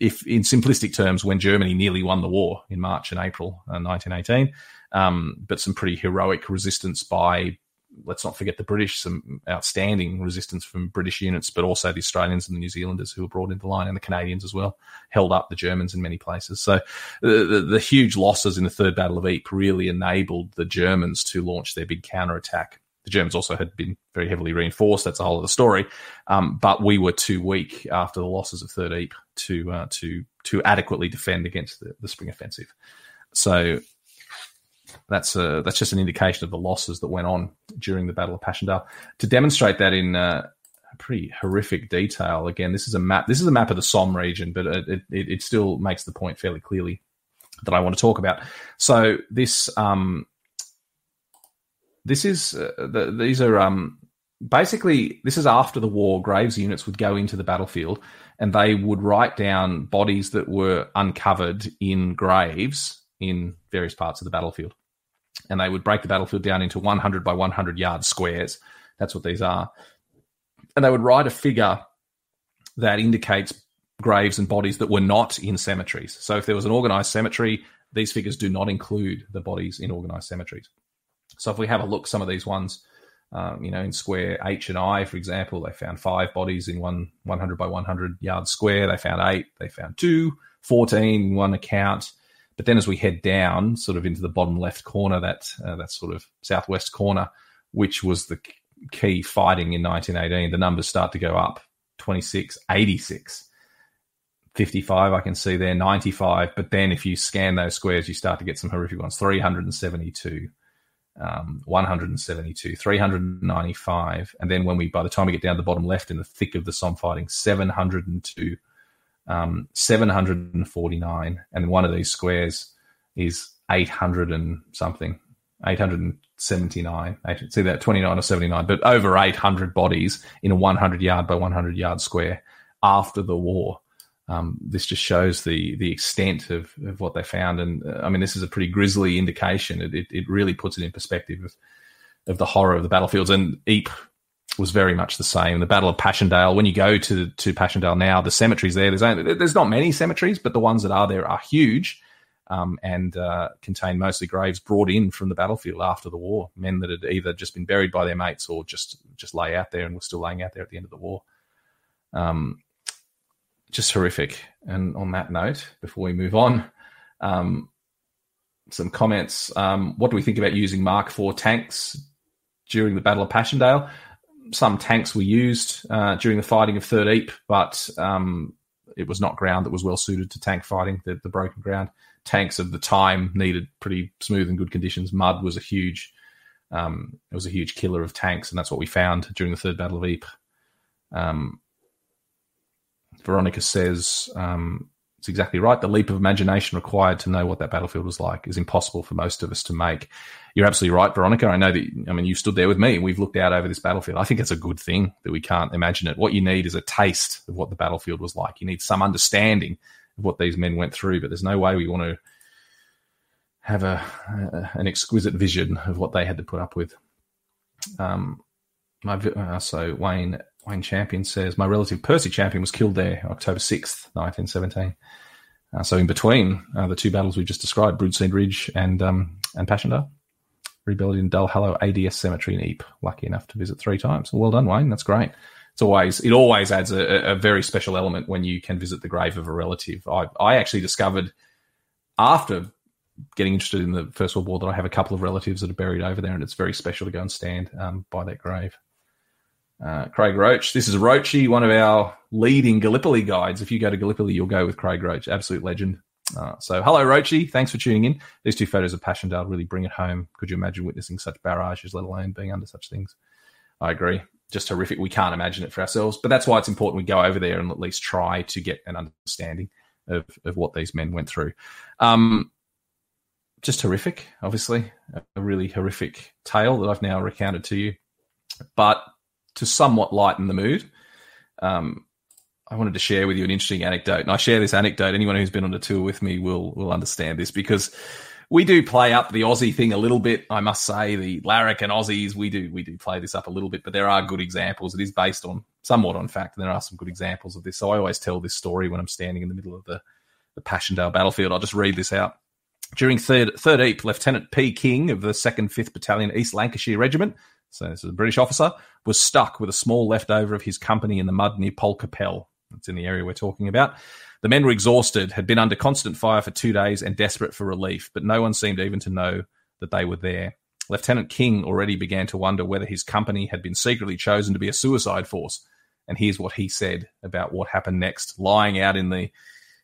if, in simplistic terms, when Germany nearly won the war in March and April 1918, uh, um, but some pretty heroic resistance by let's not forget the British, some outstanding resistance from British units, but also the Australians and the New Zealanders who were brought into line and the Canadians as well, held up the Germans in many places. So the, the, the huge losses in the Third Battle of Ypres really enabled the Germans to launch their big counterattack. The Germans also had been very heavily reinforced. That's a whole other story. Um, but we were too weak after the losses of Third Ypres to uh, to to adequately defend against the, the spring offensive. So that's a, that's just an indication of the losses that went on during the Battle of Passchendaele. To demonstrate that in uh, pretty horrific detail, again, this is a map. This is a map of the Somme region, but it, it, it still makes the point fairly clearly that I want to talk about. So this um, this is uh, the, these are um, basically this is after the war. Graves units would go into the battlefield and they would write down bodies that were uncovered in graves in various parts of the battlefield and they would break the battlefield down into 100 by 100 yard squares. That's what these are. And they would write a figure that indicates graves and bodies that were not in cemeteries. So if there was an organized cemetery, these figures do not include the bodies in organized cemeteries. So if we have a look, some of these ones, um, you know, in square H and I, for example, they found five bodies in one 100 by 100 yard square. They found eight. They found two, 14 in one account. But then as we head down, sort of into the bottom left corner, that uh, that sort of southwest corner, which was the key fighting in 1918, the numbers start to go up 26, 86. 55, I can see there, 95. But then if you scan those squares, you start to get some horrific ones 372, um, 172, 395. And then when we, by the time we get down to the bottom left in the thick of the Somme fighting, 702, um, 749, and one of these squares is 800 and something, 879. See that 29 or 79, but over 800 bodies in a 100 yard by 100 yard square after the war. Um, this just shows the the extent of, of what they found, and uh, I mean, this is a pretty grisly indication. It, it, it really puts it in perspective of, of the horror of the battlefields. And Ypres was very much the same. The Battle of Passchendaele. When you go to to Passchendaele now, the cemeteries there. There's only, there's not many cemeteries, but the ones that are there are huge um, and uh, contained mostly graves brought in from the battlefield after the war, men that had either just been buried by their mates or just just lay out there and were still laying out there at the end of the war. Um, just horrific. And on that note, before we move on, um, some comments. Um, what do we think about using Mark IV tanks during the Battle of Passchendaele? Some tanks were used uh, during the fighting of Third Ypres, but um, it was not ground that was well suited to tank fighting, the, the broken ground tanks of the time needed pretty smooth and good conditions. Mud was a huge, um, it was a huge killer of tanks, and that's what we found during the Third Battle of Ypres. Um, Veronica says um, it's exactly right. The leap of imagination required to know what that battlefield was like is impossible for most of us to make. You're absolutely right, Veronica. I know that, I mean, you stood there with me and we've looked out over this battlefield. I think it's a good thing that we can't imagine it. What you need is a taste of what the battlefield was like. You need some understanding of what these men went through, but there's no way we want to have a, a an exquisite vision of what they had to put up with. Um, my uh, so Wayne Wayne Champion says my relative Percy Champion was killed there October sixth, nineteen seventeen. Uh, so in between uh, the two battles we just described, Broodseinde Ridge and um, and Passchendaele, rebuilt in Duhallow ADS Cemetery in Ypres. Lucky enough to visit three times. Well done, Wayne. That's great it's always it always adds a, a, very special element when you can visit the grave of a relative. I I actually discovered after getting interested in the First World War that I have a couple of relatives that are buried over there, and it's very special to go and stand um, by that grave. Uh, Craig Roach, this is Roachy, one of our leading Gallipoli guides. If you go to Gallipoli, you'll go with Craig Roach, absolute legend. Uh, so, hello, Roachy. Thanks for tuning in. These two photos of Passchendaele really bring it home. Could you imagine witnessing such barrages, let alone being under such things? I agree just horrific. We can't imagine it for ourselves. But that's why it's important we go over there and at least try to get an understanding of, of what these men went through. Um, just horrific, obviously, a really horrific tale that I've now recounted to you. But to somewhat lighten the mood, um, I wanted to share with you an interesting anecdote. And I share this anecdote. Anyone who's been on a tour with me will will understand this because we do play up the Aussie thing a little bit. I must say, the Larrikin Aussies, we do we do play this up a little bit, but there are good examples. It is based on somewhat on fact, and there are some good examples of this. So I always tell this story when I'm standing in the middle of the the Passchendaele battlefield. I'll just read this out. During third third Ypres, Lieutenant P. King of the Second Fifth Battalion East Lancashire Regiment, so this is a British officer, was stuck with a small leftover of his company in the mud near Poelcappelle. That's in the area we're talking about. The men were exhausted, had been under constant fire for two days, and desperate for relief, but no one seemed even to know that they were there. Lieutenant King already began to wonder whether his company had been secretly chosen to be a suicide force. And here's what he said about what happened next, lying out in the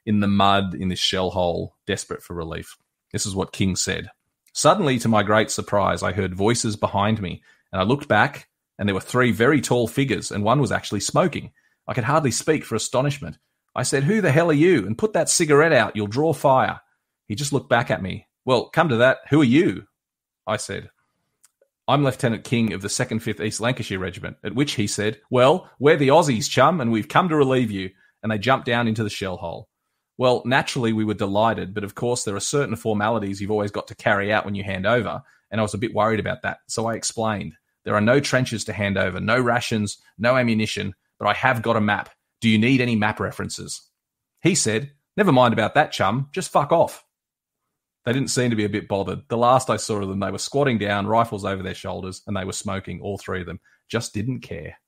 in the mud in this shell hole, desperate for relief. This is what King said. Suddenly, to my great surprise, I heard voices behind me, and I looked back, and there were three very tall figures, and one was actually smoking. I could hardly speak for astonishment. I said, Who the hell are you? And put that cigarette out. You'll draw fire. He just looked back at me. Well, come to that. Who are you? I said, I'm Lieutenant King of the 2nd 5th East Lancashire Regiment. At which he said, Well, we're the Aussies, chum, and we've come to relieve you. And they jumped down into the shell hole. Well, naturally, we were delighted, but of course, there are certain formalities you've always got to carry out when you hand over. And I was a bit worried about that. So I explained there are no trenches to hand over, no rations, no ammunition, but I have got a map do you need any map references? He said, Never mind about that, chum. Just fuck off. They didn't seem to be a bit bothered. The last I saw of them, they were squatting down, rifles over their shoulders, and they were smoking, all three of them. Just didn't care.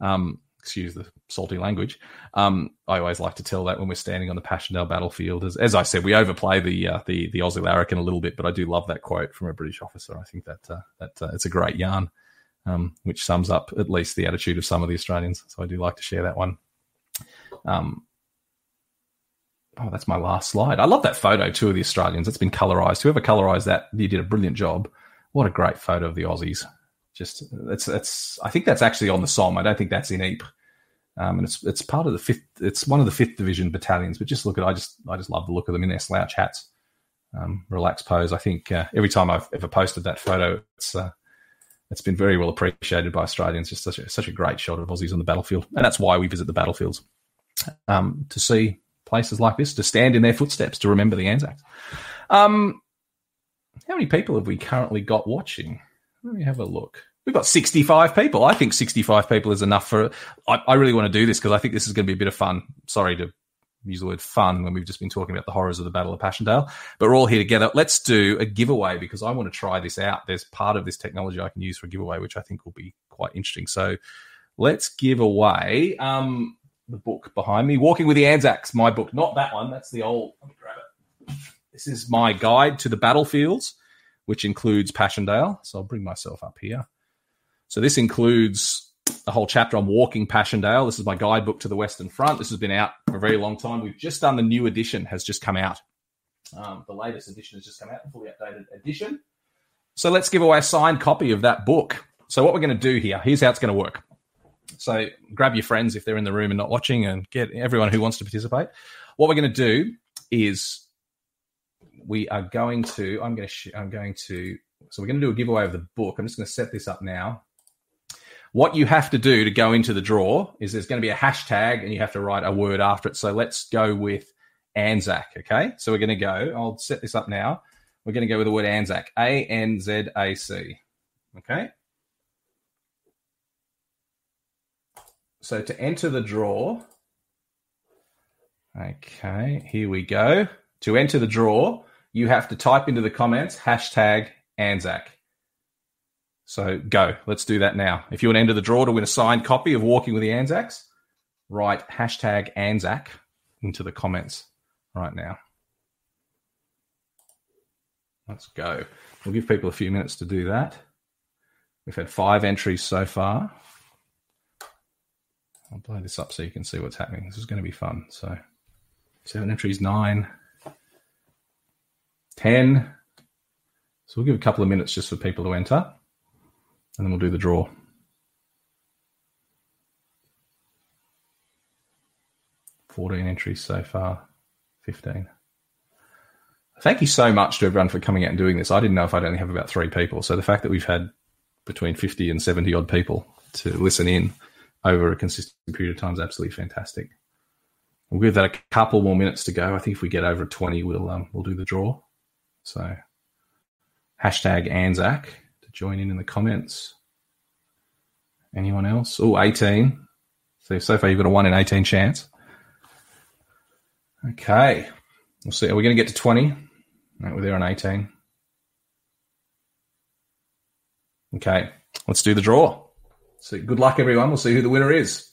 Um, excuse the salty language. Um, I always like to tell that when we're standing on the Passchendaele battlefield. As, as I said, we overplay the uh, the the Aussie larrikin a little bit, but I do love that quote from a British officer. I think that uh, that uh, it's a great yarn, um, which sums up at least the attitude of some of the Australians. So I do like to share that one. Um, oh, that's my last slide. I love that photo too of the Australians. It's been colorized. Whoever colorized that, you did a brilliant job. What a great photo of the Aussies. Just it's it's. I think that's actually on the Somme. I don't think that's in Ypres. Um, and it's it's part of the fifth. It's one of the fifth division battalions. But just look at, I just I just love the look of them in their slouch hats, um, relaxed pose. I think uh, every time I've ever posted that photo, it's uh, it's been very well appreciated by Australians. Just such a, such a great shot of Aussies on the battlefield, and that's why we visit the battlefields. um, to see places like this, to stand in their footsteps, to remember the Anzacs. Um, how many people have we currently got watching? Let me have a look. We've got 65 people. I think 65 people is enough for. I, I really want to do this because I think this is going to be a bit of fun. Sorry to use the word fun when we've just been talking about the horrors of the Battle of Passchendaele, but we're all here together. Let's do a giveaway because I want to try this out. There's part of this technology I can use for a giveaway, which I think will be quite interesting. So let's give away um, the book behind me, Walking with the Anzacs, my book, not that one. That's the old. This is my guide to the battlefields, which includes Passchendaele. So I'll bring myself up here. So this includes a whole chapter on walking Passchendaele. This is my guidebook to the Western Front. This has been out for a very long time. We've just done the new edition, has just come out. Um, the latest edition has just come out, the fully updated edition. So let's give away a signed copy of that book. So what we're going to do here, here's how it's going to work. So grab your friends if they're in the room and not watching, and get everyone who wants to participate. What we're going to do is we are going to. I'm going to. Sh- I'm going to. So we're going to do a giveaway of the book. I'm just going to set this up now. What you have to do to go into the draw is there's going to be a hashtag and you have to write a word after it. So let's go with Anzac. Okay. So we're going to go. I'll set this up now. We're going to go with the word Anzac. A N Z A C. Okay. So to enter the draw, okay, here we go. To enter the draw, you have to type into the comments hashtag Anzac. So go. Let's do that now. If you want to enter the draw to win a signed copy of Walking with the Anzacs, write hashtag Anzac into the comments right now. Let's go. We'll give people a few minutes to do that. We've had five entries so far. I'll blow this up so you can see what's happening. This is going to be fun. So, seven entries, nine, ten. So, we'll give a couple of minutes just for people to enter and then we'll do the draw. Fourteen entries so far, fifteen. Thank you so much to everyone for coming out and doing this. I didn't know if I'd only have about three people, so the fact that we've had between fifty and seventy odd people to listen in over a consistent period of time is absolutely fantastic. We'll give that a couple more minutes to go. I think if we get over twenty, we'll um, we'll do the draw. So hashtag Anzac to join in in the comments. Anyone else? Oh, 18. So, so far you've got a 1 in 18 chance. Okay. We'll see. Are we going to get to 20? No, we're there on 18. Okay. Let's do the draw. So good luck, everyone. We'll see who the winner is.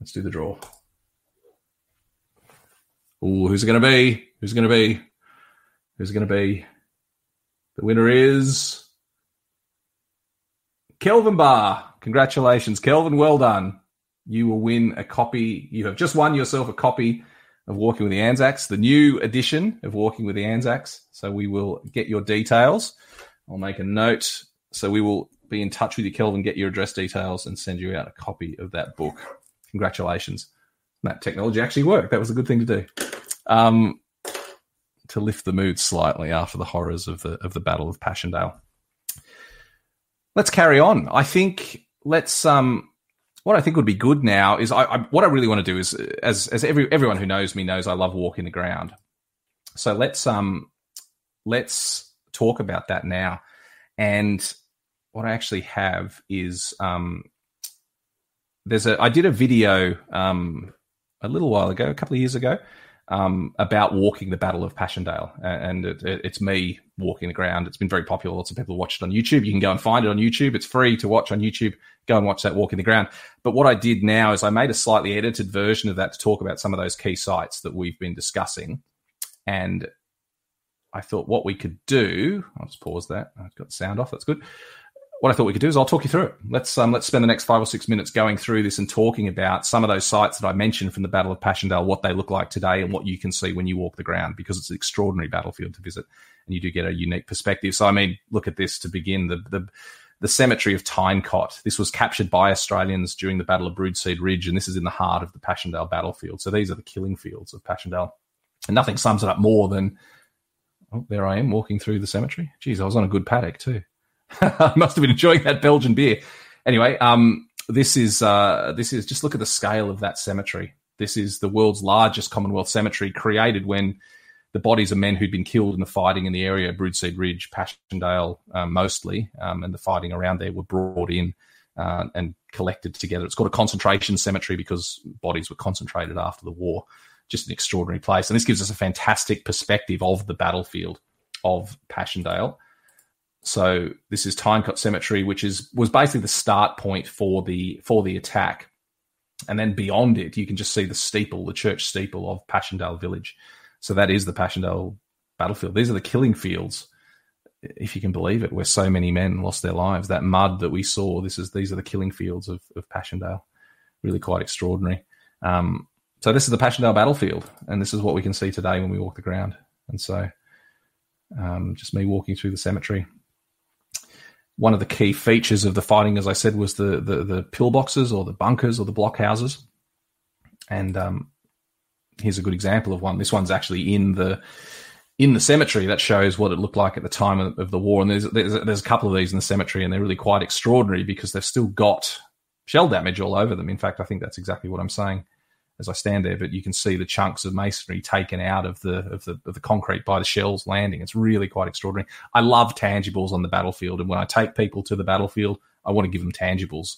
Let's do the draw. Oh, who's it going to be? Who's it going to be? Who's going to be? The winner is Kelvin Barr. Congratulations, Kelvin. Well done. You will win a copy. You have just won yourself a copy of Walking with the Anzacs, the new edition of Walking with the Anzacs. So we will get your details. I'll make a note. So we will be in touch with you, Kelvin, get your address details and send you out a copy of that book. Congratulations. That technology actually worked. That was a good thing to do. Um, to lift the mood slightly after the horrors of the of the Battle of Passchendaele let's carry on. I think let's um what I think would be good now is I, I, what I really want to do is as as every everyone who knows me knows I love walking the ground. So let's um let's talk about that now. And what I actually have is um there's a I did a video um a little while ago, a couple of years ago, um, about walking the Battle of Passchendaele, and it, it, it's me walking the ground. It's been very popular. Lots of people watch it on YouTube. You can go and find it on YouTube. It's free to watch on YouTube. Go and watch that walking the ground. But what I did now is I made a slightly edited version of that to talk about some of those key sites that we've been discussing, and I thought what we could do. I'll just pause that. I've got the sound off. That's good what I thought we could do is I'll talk you through it. Let's um, let's spend the next five or six minutes going through this and talking about some of those sites that I mentioned from the Battle of Passchendaele, what they look like today, and what you can see when you walk the ground, because it's an extraordinary battlefield to visit, and you do get a unique perspective. So, I mean, look at this to begin the the the cemetery of Tyne Cot. This was captured by Australians during the Battle of Broodseinde Ridge, and this is in the heart of the Passchendaele battlefield. So these are the killing fields of Passchendaele, and nothing sums it up more than oh, there I am walking through the cemetery. Geez, I was on a good paddock too. I must have been enjoying that Belgian beer. Anyway, um, this is uh, this is just look at the scale of that cemetery. This is the world's largest Commonwealth cemetery, created when the bodies of men who'd been killed in the fighting in the area, Broodseinde Ridge, Passchendaele um, mostly, um, and the fighting around there were brought in uh, and collected together. It's called a concentration cemetery because bodies were concentrated after the war. Just an extraordinary place. And this gives us a fantastic perspective of the battlefield of Passchendaele. So this is Tyne Cot Cemetery, which is was basically the start point for the for the attack. And then beyond it, you can just see the steeple, the church steeple of Passchendaele village. So that is the Passchendaele battlefield. These are the killing fields, if you can believe it, where so many men lost their lives. That mud that we saw, this is these are the killing fields of, of Passchendaele. Really quite extraordinary. Um, so this is the Passchendaele battlefield, and this is what we can see today when we walk the ground. And so, um, just me walking through the cemetery. One of the key features of the fighting, as I said, was the the, the pillboxes or the bunkers or the blockhouses, and um, here's a good example of one. This one's actually in the in the cemetery that shows what it looked like at the time of, of the war. And there's, there's there's a couple of these in the cemetery, and they're really quite extraordinary because they've still got shell damage all over them. In fact, I think that's exactly what I'm saying as I stand there. But you can see the chunks of masonry taken out of the of the of the concrete by the shells landing. It's really quite extraordinary. I love tangibles on the battlefield, and when I take people to the battlefield, I want to give them tangibles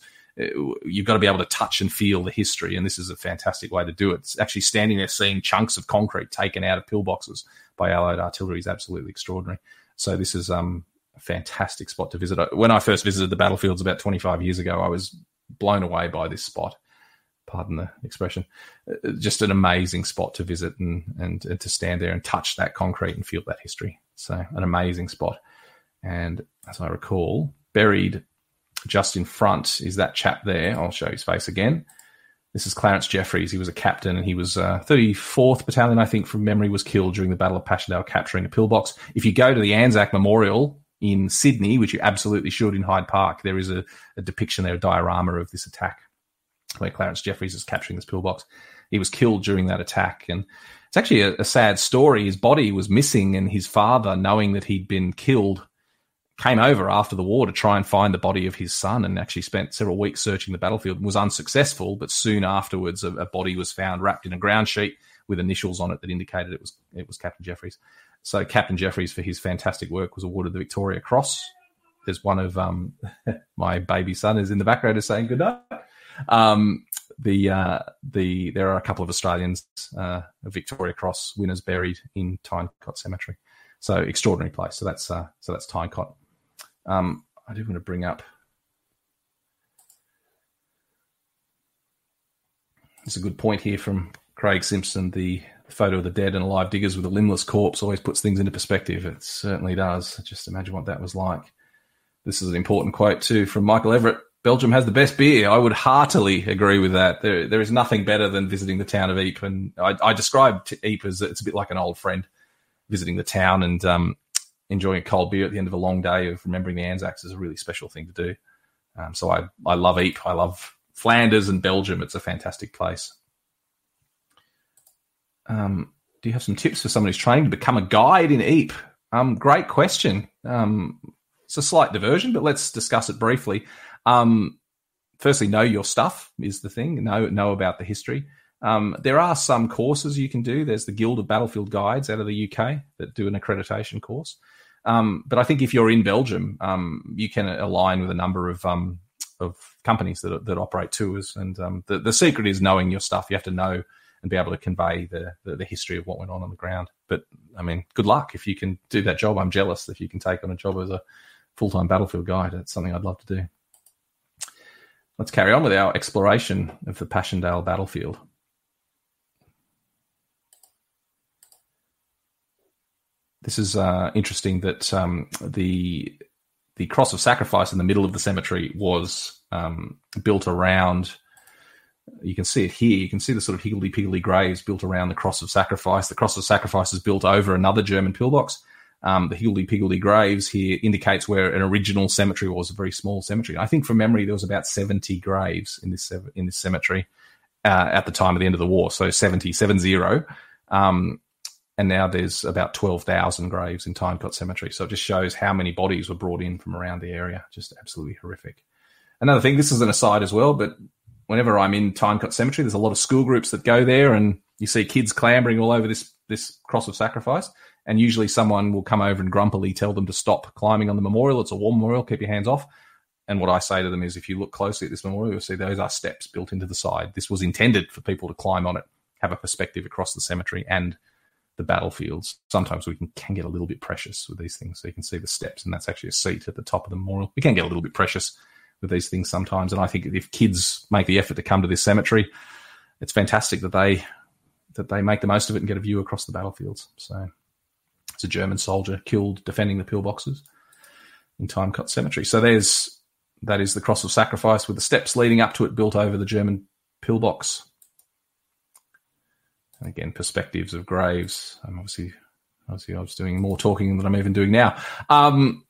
you've got to be able to touch and feel the history. And this is a fantastic way to do it. Actually standing there seeing chunks of concrete taken out of pillboxes by Allied artillery is absolutely extraordinary. So this is um, a fantastic spot to visit. When I first visited the battlefields about 25 years ago, I was blown away by this spot. Pardon the expression. Uh, just an amazing spot to visit and, and, and to stand there and touch that concrete and feel that history. So an amazing spot. And as I recall, buried just in front is that chap there. I'll show his face again. This is Clarence Jeffries. He was a captain and he was uh, 34th Battalion, I think, from memory, was killed during the Battle of Passchendaele, capturing a pillbox. If you go to the Anzac Memorial in Sydney, which you absolutely should in Hyde Park, there is a, a depiction there, a diorama of this attack where Clarence Jeffries is capturing this pillbox. He was killed during that attack. And it's actually a, a sad story. His body was missing, and his father, knowing that he'd been killed, came over after the war to try and find the body of his son and actually spent several weeks searching the battlefield and was unsuccessful. But soon afterwards, a, a, body was found wrapped in a ground sheet with initials on it that indicated it was it was Captain Jeffries. So Captain Jeffries, for his fantastic work, was awarded the Victoria Cross. There's one of um, my baby son is in the background is saying good night. Um, the uh, the there are a couple of Australians uh, Victoria Cross winners buried in Tyne Cot Cemetery. So extraordinary place. So that's uh, so that's Tyne Cot. Um, I do want to bring up. It's a good point here from Craig Simpson. The photo of the dead and alive diggers with a limbless corpse always puts things into perspective. It certainly does. Just imagine what that was like. This is an important quote too from Michael Everett. Belgium has the best beer. I would heartily agree with that. There, there is nothing better than visiting the town of Ypres, and I, I described Ypres as it's a bit like an old friend visiting the town. And um, enjoying a cold beer at the end of a long day of remembering the Anzacs is a really special thing to do. Um, so I, I love Ypres. I love Flanders and Belgium. It's a fantastic place. Um, do you have some tips for someone who's training to become a guide in Ypres? Um, great question. Um, it's a slight diversion, but let's discuss it briefly. Um, firstly, know your stuff is the thing. Know know about the history. Um, there are some courses you can do. There's the Guild of Battlefield Guides out of the UK that do an accreditation course. Um, but I think if you're in Belgium, um, you can align with a number of um, of companies that that operate tours. And um, the the secret is knowing your stuff. You have to know and be able to convey the, the, the history of what went on on the ground. But I mean, good luck if you can do that job. I'm jealous if you can take on a job as a full time battlefield guide. It's something I'd love to do. Let's carry on with our exploration of the Passchendaele battlefield. this is uh, interesting that um, the the cross of sacrifice in the middle of the cemetery was um, built around. You can see it here. You can see the sort of higgledy piggledy graves built around the cross of sacrifice. The cross of sacrifice is built over another German pillbox. Um, the higgledy piggledy graves here indicates where an original cemetery was, a very small cemetery. I think from memory there was about 70 graves in this in this cemetery uh, at the time of the end of the war. So 70, 70. Um, and now there's about 12,000 graves in Tyne Cot Cemetery. So it just shows how many bodies were brought in from around the area. Just absolutely horrific. Another thing, this is an aside as well, but whenever I'm in Tyne Cot Cemetery, there's a lot of school groups that go there, and you see kids clambering all over this this cross of sacrifice. And usually, someone will come over and grumpily tell them to stop climbing on the memorial. It's a war memorial. Keep your hands off. And what I say to them is, if you look closely at this memorial, you'll see those are steps built into the side. This was intended for people to climb on it, have a perspective across the cemetery and the battlefields. Sometimes we can, can get a little bit precious with these things. So you can see the steps, and that's actually a seat at the top of the memorial. We can get a little bit precious with these things sometimes. And I think if kids make the effort to come to this cemetery, it's fantastic that they that they make the most of it and get a view across the battlefields. So it's a German soldier killed defending the pillboxes in Tyne Cot Cemetery. So there's that is the cross of sacrifice with the steps leading up to it built over the German pillbox. And again, perspectives of graves. I'm obviously, obviously, I was doing more talking than I'm even doing now. Um,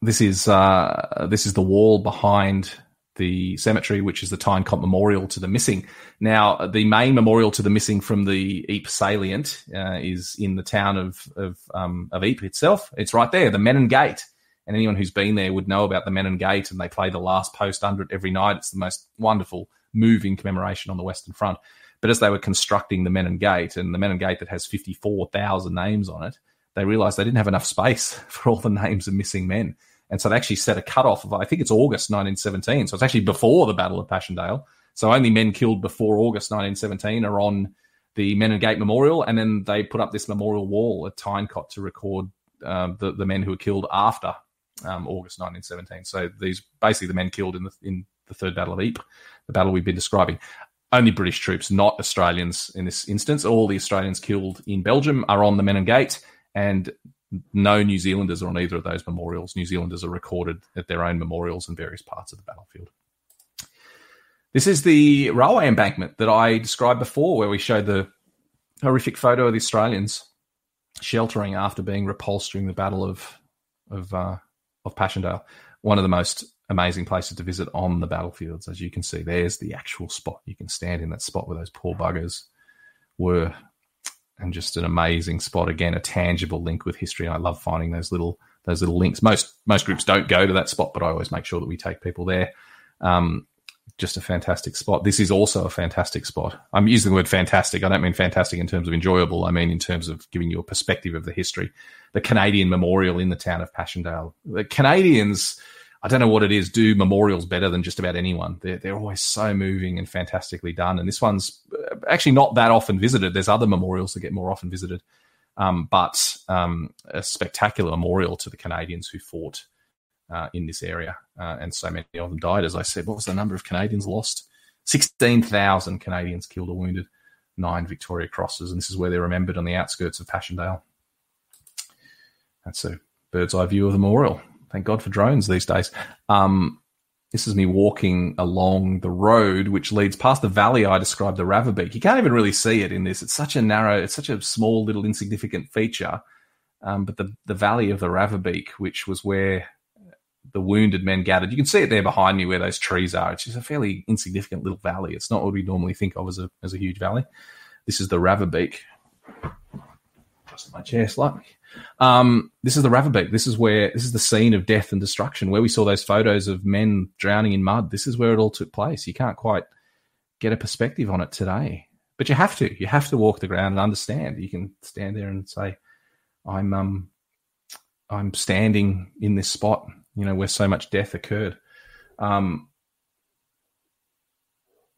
this is uh, this is the wall behind the cemetery, which is the Tyne Cot Memorial to the Missing. Now, the main memorial to the missing from the Ypres salient uh, is in the town of of, um, of Ypres itself. It's right there, the Menin Gate. And anyone who's been there would know about the Menin Gate, and they play the last post under it every night. It's the most wonderful, moving commemoration on the Western Front. But as they were constructing the Menin Gate, and the Menin Gate that has 54,000 names on it, they realized they didn't have enough space for all the names of missing men. And so they actually set a cutoff of, I think it's August 1917. So it's actually before the Battle of Passchendaele. So only men killed before August 1917 are on the Menin Gate Memorial. And then they put up this memorial wall at Tyne Cot to record um, the, the men who were killed after um, August 1917. So these basically the men killed in the in the Third Battle of Ypres, the battle we've been describing. Only British troops, not Australians in this instance. All the Australians killed in Belgium are on the Menin Gate, and no New Zealanders are on either of those memorials. New Zealanders are recorded at their own memorials in various parts of the battlefield. This is the railway embankment that I described before, where we showed the horrific photo of the Australians sheltering after being repulsed during the Battle of of uh, of Passchendaele, one of the most amazing places to visit on the battlefields. As you can see, there's the actual spot. You can stand in that spot where those poor buggers were, and just an amazing spot. Again, a tangible link with history. I love finding those little those little links. Most most groups don't go to that spot, but I always make sure that we take people there. Um, just a fantastic spot. This is also a fantastic spot. I'm using the word fantastic. I don't mean fantastic in terms of enjoyable. I mean in terms of giving you a perspective of the history. The Canadian Memorial in the town of Passchendaele. The Canadians, I don't know what it is, do memorials better than just about anyone. They're, they're always so moving and fantastically done. And this one's uh, actually not that often visited. There's other memorials that get more often visited. Um, but um, a spectacular memorial to the Canadians who fought uh, in this area, uh, and so many of them died. As I said, what was the number of Canadians lost? Sixteen thousand Canadians killed or wounded, nine Victoria Crosses, and this is where they're remembered on the outskirts of Passchendaele. That's a bird's eye view of the memorial. Thank God for drones these days. Um, this is me walking along the road which leads past the valley I described, the Ravebeek. You can't even really see it in this. It's such a narrow, it's such a small, little, insignificant feature. Um, but the, the valley of the Ravebeek, which was where the wounded men gathered. You can see it there behind me where those trees are. It's just a fairly insignificant little valley. It's not what we normally think of as a as a huge valley. This is the Ravebeek. Just my chair slightly. Um, this is the Ravebeek. This is where this is the scene of death and destruction, where we saw those photos of men drowning in mud. This is where it all took place. You can't quite get a perspective on it today, but you have to. You have to walk the ground and understand. You can stand there and say, "I'm um, I'm standing in this spot you know, where so much death occurred. Um,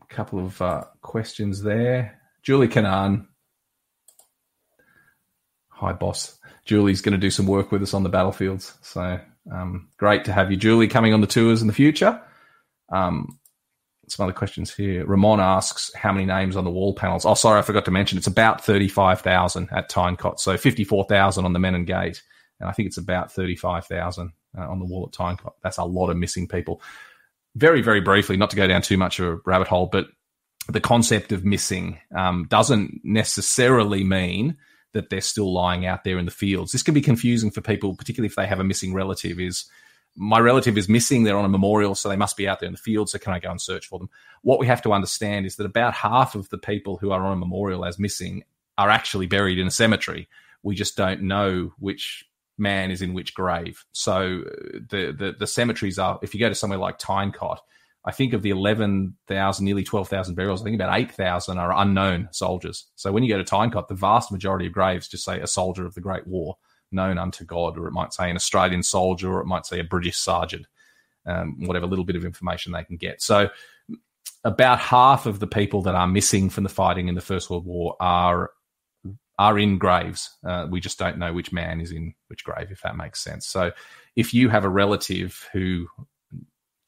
a couple of uh, questions there. Julie Canan. Hi, boss. Julie's going to do some work with us on the battlefields. So um, great to have you, Julie, coming on the tours in the future. Um, some other questions here. Ramon asks how many names on the wall panels. Oh, sorry, I forgot to mention. It's about thirty-five thousand at Tyne Cot, so fifty-four thousand on the Menin Gate, and I think it's about thirty-five thousand uh, on the wall at Tyne Cot. That's a lot of missing people. Very, very briefly, not to go down too much of a rabbit hole, but the concept of missing um, doesn't necessarily mean that they're still lying out there in the fields. This can be confusing for people, particularly if they have a missing relative. Is my relative is missing? They're on a memorial, so they must be out there in the field. So can I go and search for them? What we have to understand is that about half of the people who are on a memorial as missing are actually buried in a cemetery. We just don't know which man is in which grave. So uh, the, the, the cemeteries are, if you go to somewhere like Tyne Cot, I think of the 11,000, nearly 12,000 burials, I think about 8,000 are unknown soldiers. So when you go to Tyne Cot, the vast majority of graves just say a soldier of the Great War, known unto God, or it might say an Australian soldier, or it might say a British sergeant, um, whatever little bit of information they can get. So about half of the people that are missing from the fighting in the First World War are are in graves. Uh, we just don't know which man is in which grave, if that makes sense. So if you have a relative who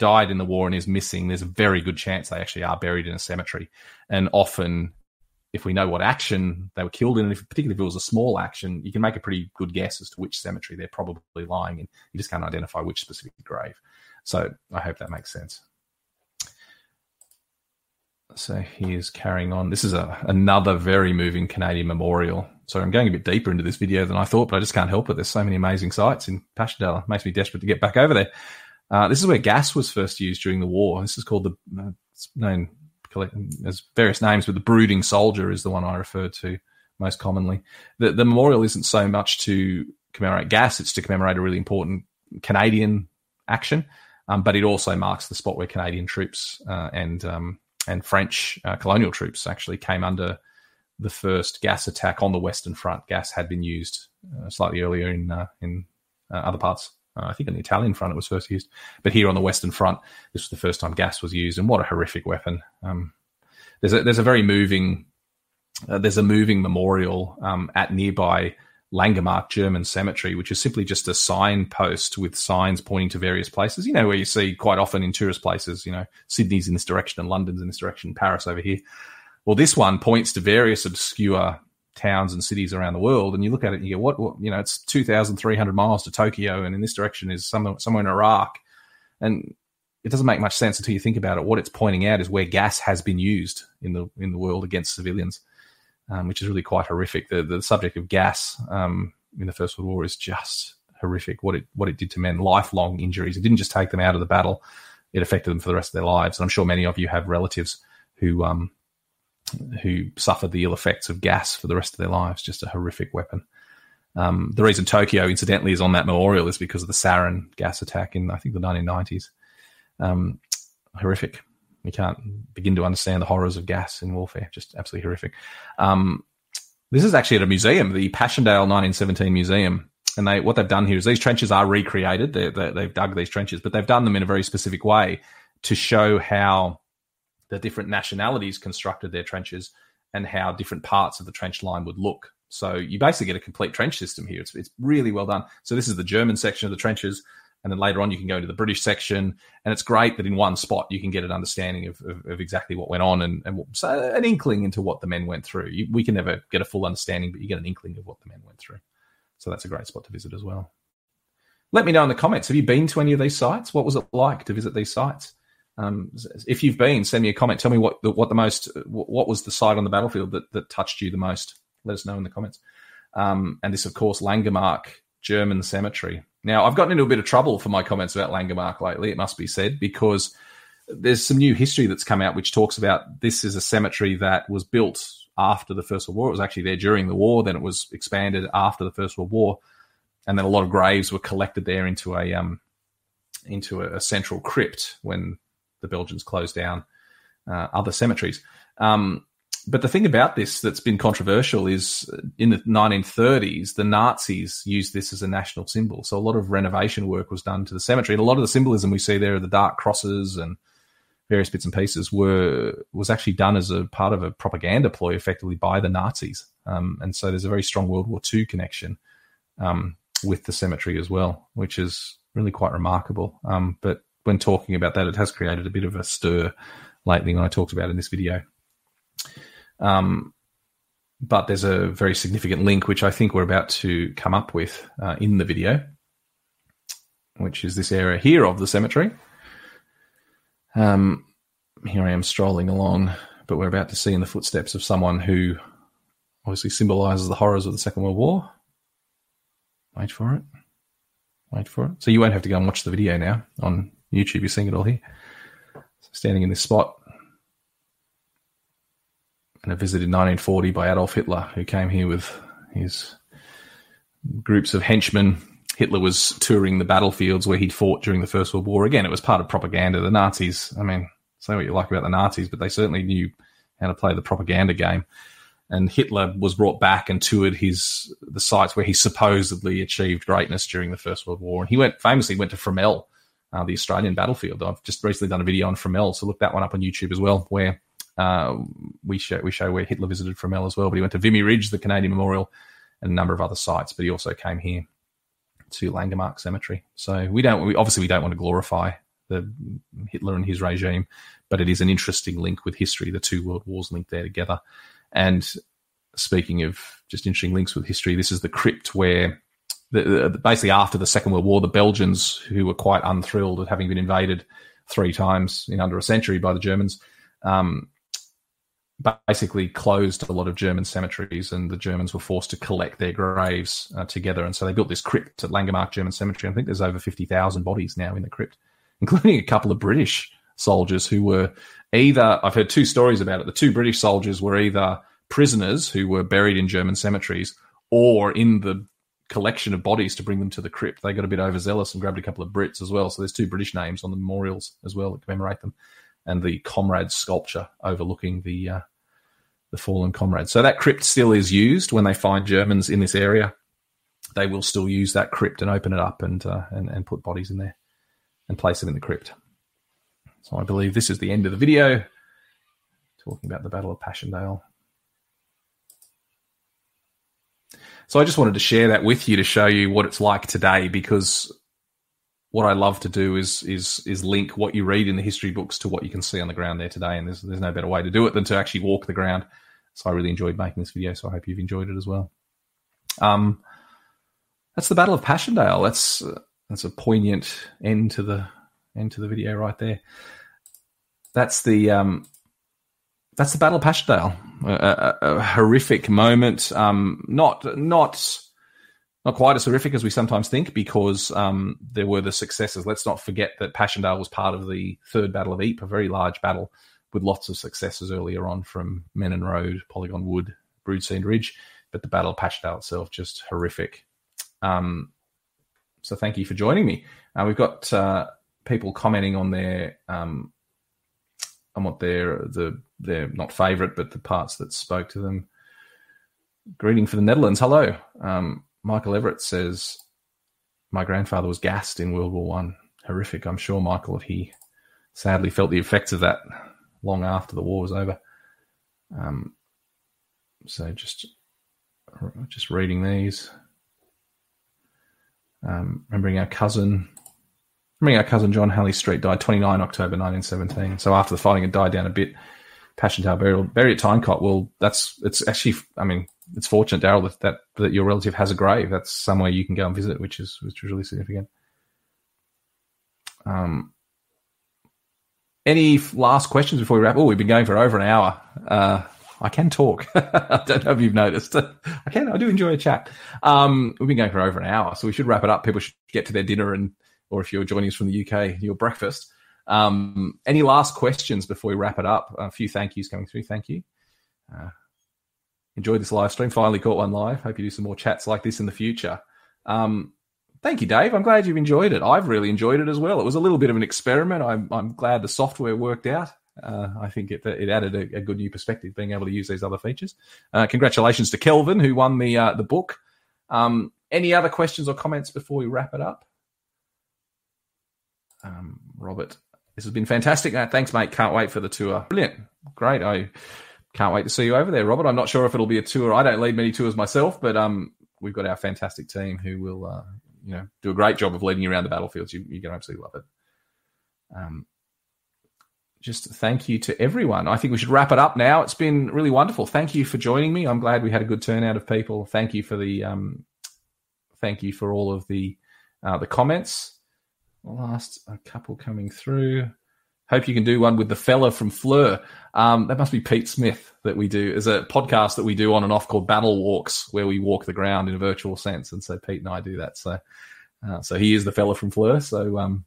died in the war and is missing, there's a very good chance they actually are buried in a cemetery. And often, if we know what action they were killed in, and if, particularly if it was a small action, you can make a pretty good guess as to which cemetery they're probably lying in. You just can't identify which specific grave. So I hope that makes sense. So he's carrying on. This is a, another very moving Canadian memorial. So I'm going a bit deeper into this video than I thought, but I just can't help it. There's so many amazing sites in Passchendaele. It makes me desperate to get back over there. Uh, this is where gas was first used during the war. This is called the, uh, it's known as various names, but the brooding soldier is the one I refer to most commonly. The, the memorial isn't so much to commemorate gas, it's to commemorate a really important Canadian action, um, but it also marks the spot where Canadian troops uh, and um, and French uh, colonial troops actually came under the first gas attack on the Western Front. Gas had been used uh, slightly earlier in uh, in other parts. Uh, I think on the Italian front it was first used, but here on the Western Front, this was the first time gas was used, and what a horrific weapon! Um, there's a there's a very moving uh, there's a moving memorial um, at nearby Langemarck German Cemetery, which is simply just a signpost with signs pointing to various places. You know, where you see quite often in tourist places, you know, Sydney's in this direction and London's in this direction, Paris over here. Well, this one points to various obscure towns and cities around the world, and you look at it and you go, what, what you know, it's 2,300 miles to Tokyo, and in this direction is somewhere, somewhere in Iraq. And it doesn't make much sense until you think about it. What it's pointing out is where gas has been used in the in the world against civilians um, which is really quite horrific. The the subject of gas um, in the First World War is just horrific. What it what it did to men, lifelong injuries. It didn't just take them out of the battle; it affected them for the rest of their lives. And I'm sure many of you have relatives who um, who suffered the ill effects of gas for the rest of their lives. Just a horrific weapon. Um, the reason Tokyo, incidentally, is on that memorial is because of the sarin gas attack in I think the 1990s. Um, horrific. We can't begin to understand the horrors of gas in warfare. Just absolutely horrific. Um, this is actually at a museum, the Passchendaele 1917 Museum. And they, what they've done here is these trenches are recreated. they they've dug these trenches, but they've done them in a very specific way to show how the different nationalities constructed their trenches and how different parts of the trench line would look. So you basically get a complete trench system here. It's, it's really well done. So this is the German section of the trenches and then later on you can go to the British section, and it's great that in one spot you can get an understanding of, of, of exactly what went on and, and so an inkling into what the men went through. You, we can never get a full understanding, but you get an inkling of what the men went through. So that's a great spot to visit as well. Let me know in the comments. Have you been to any of these sites? What was it like to visit these sites? Um, if you've been, send me a comment. Tell me what the, what the most what was the site on the battlefield that, that touched you the most. Let us know in the comments. Um, and this, of course, Langemarck German Cemetery. Now, I've gotten into a bit of trouble for my comments about Langemarck lately, it must be said, because there's some new history that's come out which talks about this is a cemetery that was built after the First World War. It was actually there during the war, then it was expanded after the First World War, and then a lot of graves were collected there into a um, into a, a central crypt when the Belgians closed down uh, other cemeteries. Um, but the thing about this that's been controversial is in the 1930s, the Nazis used this as a national symbol. So a lot of renovation work was done to the cemetery. And a lot of the symbolism we see there, the dark crosses and various bits and pieces, were was actually done as a part of a propaganda ploy, effectively by the Nazis. Um, and so there's a very strong World War II connection um, with the cemetery as well, which is really quite remarkable. Um, but when talking about that, it has created a bit of a stir lately when I talked about in this video. Um, but there's a very significant link which I think we're about to come up with uh, in the video, which is this area here of the cemetery. Um, here I am strolling along, but we're about to see in the footsteps of someone who obviously symbolizes the horrors of the Second World War. Wait for it. Wait for it. So you won't have to go and watch the video now on YouTube. You're seeing it all here. So standing in this spot, and a visit in 1940 by Adolf Hitler, who came here with his groups of henchmen Hitler was touring the battlefields where he'd fought during the First World War. Again, it was part of propaganda. The Nazis, I mean, say what you like about the Nazis, but they certainly knew how to play the propaganda game. And Hitler was brought back and toured his the sites where he supposedly achieved greatness during the First World War. And he went famously went to Fromelles, uh, the Australian battlefield. I've just recently done a video on Fromelles, so look that one up on YouTube as well, where uh, we show we show where Hitler visited Fromelles as well. But he went to Vimy Ridge, the Canadian Memorial, and a number of other sites. But he also came here to Langemarck Cemetery. So we don't we, obviously we don't want to glorify the Hitler and his regime, but it is an interesting link with history. The two world wars linked there together. And speaking of just interesting links with history, this is the crypt where. The, basically, after the Second World War, the Belgians, who were quite unthrilled at having been invaded three times in under a century by the Germans, um, basically closed a lot of German cemeteries, and the Germans were forced to collect their graves uh, together. And so they built this crypt at Langemarck German Cemetery. I think there's over 50,000 bodies now in the crypt, including a couple of British soldiers who were either, I've heard two stories about it. The two British soldiers were either prisoners who were buried in German cemeteries or in the collection of bodies to bring them to the crypt. They got a bit overzealous and grabbed a couple of Brits as well. So there's two British names on the memorials as well that commemorate them. And the comrade sculpture overlooking the uh, the fallen comrades. So that crypt still is used when they find Germans in this area. They will still use that crypt and open it up and uh, and, and put bodies in there and place them in the crypt. So I believe this is the end of the video, talking about the Battle of Passchendaele. So I just wanted to share that with you to show you what it's like today, because what I love to do is is is link what you read in the history books to what you can see on the ground there today, and there's there's no better way to do it than to actually walk the ground so I really enjoyed making this video. So I hope you've enjoyed it as well. Um, that's the Battle of Passchendaele. That's that's a poignant end to the end to the video right there. That's the um, that's the Battle of Passchendaele. A, a, a horrific moment. Um, not not not quite as horrific as we sometimes think because um, there were the successes. Let's not forget that Passchendaele was part of the Third Battle of Ypres, a very large battle with lots of successes earlier on from Menin Road, Polygon Wood, Broodseinde Ridge, but the Battle of Passchendaele itself just horrific. Um, so thank you for joining me. Uh, we've got uh, people commenting on their um, on what their the their not favourite, but the parts that spoke to them. Greeting for the Netherlands. Hello, um, Michael Everett says, "My grandfather was gassed in World War One. Horrific. I'm sure Michael, he sadly felt the effects of that long after the war was over. Um, so just just reading these. Um, remembering our cousin, remembering our cousin John Halley Street died 29 October 1917. So after the fighting had died down a bit, Passchendaele burial buried at Tyne Cot. Well, that's it's actually, I mean, it's fortunate, Daryl, that, that that your relative has a grave. That's somewhere you can go and visit, which is which is really significant. Um, any last questions before we wrap? Oh, we've been going for over an hour. Uh, I can talk. I don't know if you've noticed. I can. I do enjoy a chat. Um, we've been going for over an hour, so we should wrap it up. People should get to their dinner, and or if you're joining us from the UK, your breakfast. Um, any last questions before we wrap it up? A few thank yous coming through. Thank you. Uh, enjoyed this live stream. Finally caught one live. Hope you do some more chats like this in the future. Um, Thank you, Dave. I'm glad you've enjoyed it. I've really enjoyed it as well. It was a little bit of an experiment. I'm, I'm glad the software worked out. Uh, I think it, it added a, a, good new perspective, being able to use these other features. Uh, congratulations to Kelvin, who won the uh, the book. Um, any other questions or comments before we wrap it up? Um, Robert, this has been fantastic. Uh, thanks, mate. Can't wait for the tour. Brilliant. Great. I can't wait to see you over there, Robert. I'm not sure if it'll be a tour. I don't lead many tours myself, but um, we've got our fantastic team who will uh, you know do a great job of leading you around the battlefields. You, are going to absolutely love it. Um, just thank you to everyone. I think we should wrap it up now. It's been really wonderful. Thank you for joining me. I'm glad we had a good turnout of people. Thank you for the um, thank you for all of the uh, the comments. Last a couple coming through. Hope you can do one with the fella from Fleur. Um, that must be Pete Smith that we do. There's a podcast that we do on and off called Battle Walks, where we walk the ground in a virtual sense. And so Pete and I do that. So, uh, so he is the fella from Fleur. So um,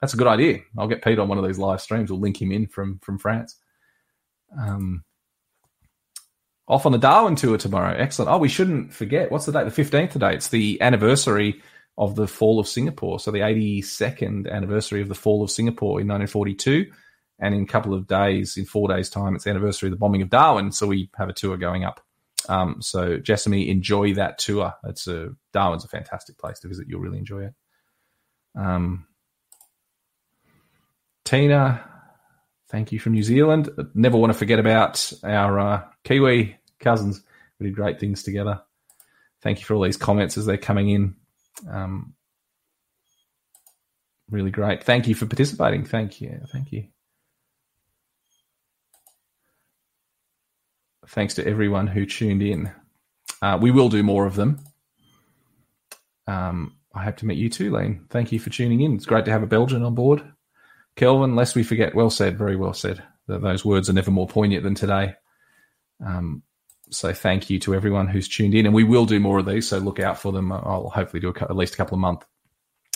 that's a good idea. I'll get Pete on one of these live streams. We'll link him in from from France. Um, off on the Darwin tour tomorrow. Excellent. Oh, we shouldn't forget. What's the date? The 15th today. It's the anniversary of the fall of Singapore. So the 82nd anniversary of the fall of Singapore in 1942. And in a couple of days, in four days' time, it's the anniversary of the bombing of Darwin. So we have a tour going up. Um, so Jessamy, enjoy that tour. It's a Darwin's a fantastic place to visit. You'll really enjoy it. Um, Tina, thank you from New Zealand. Never want to forget about our uh, Kiwi cousins. We did great things together. Thank you for all these comments as they're coming in. Um, really great. Thank you for participating. Thank you. Thank you. Thanks to everyone who tuned in. Uh, we will do more of them. Um, I hope to meet you too, Lane. Thank you for tuning in. It's great to have a Belgian on board. Kelvin, lest we forget, well said, very well said. Those words are never more poignant than today. Um, so thank you to everyone who's tuned in, and we will do more of these. So look out for them. I'll hopefully do a, at least a couple of months.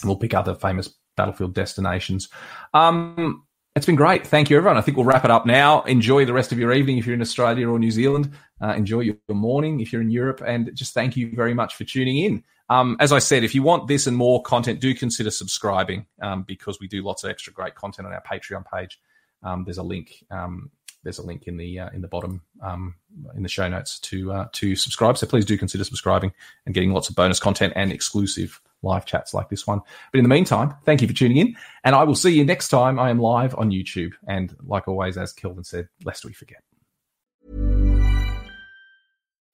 We'll pick other famous battlefield destinations. Um, it's been great. Thank you, everyone. I think we'll wrap it up now. Enjoy the rest of your evening if you're in Australia or New Zealand. Uh, enjoy your morning if you're in Europe, and just thank you very much for tuning in. Um, as I said, if you want this and more content, do consider subscribing um, because we do lots of extra great content on our Patreon page. Um, there's a link. Um, there's a link in the uh, in the bottom um, in the show notes to uh, to subscribe. So please do consider subscribing and getting lots of bonus content and exclusive live chats like this one. But in the meantime, thank you for tuning in, and I will see you next time. I am live on YouTube, and like always, as Kelvin said, lest we forget.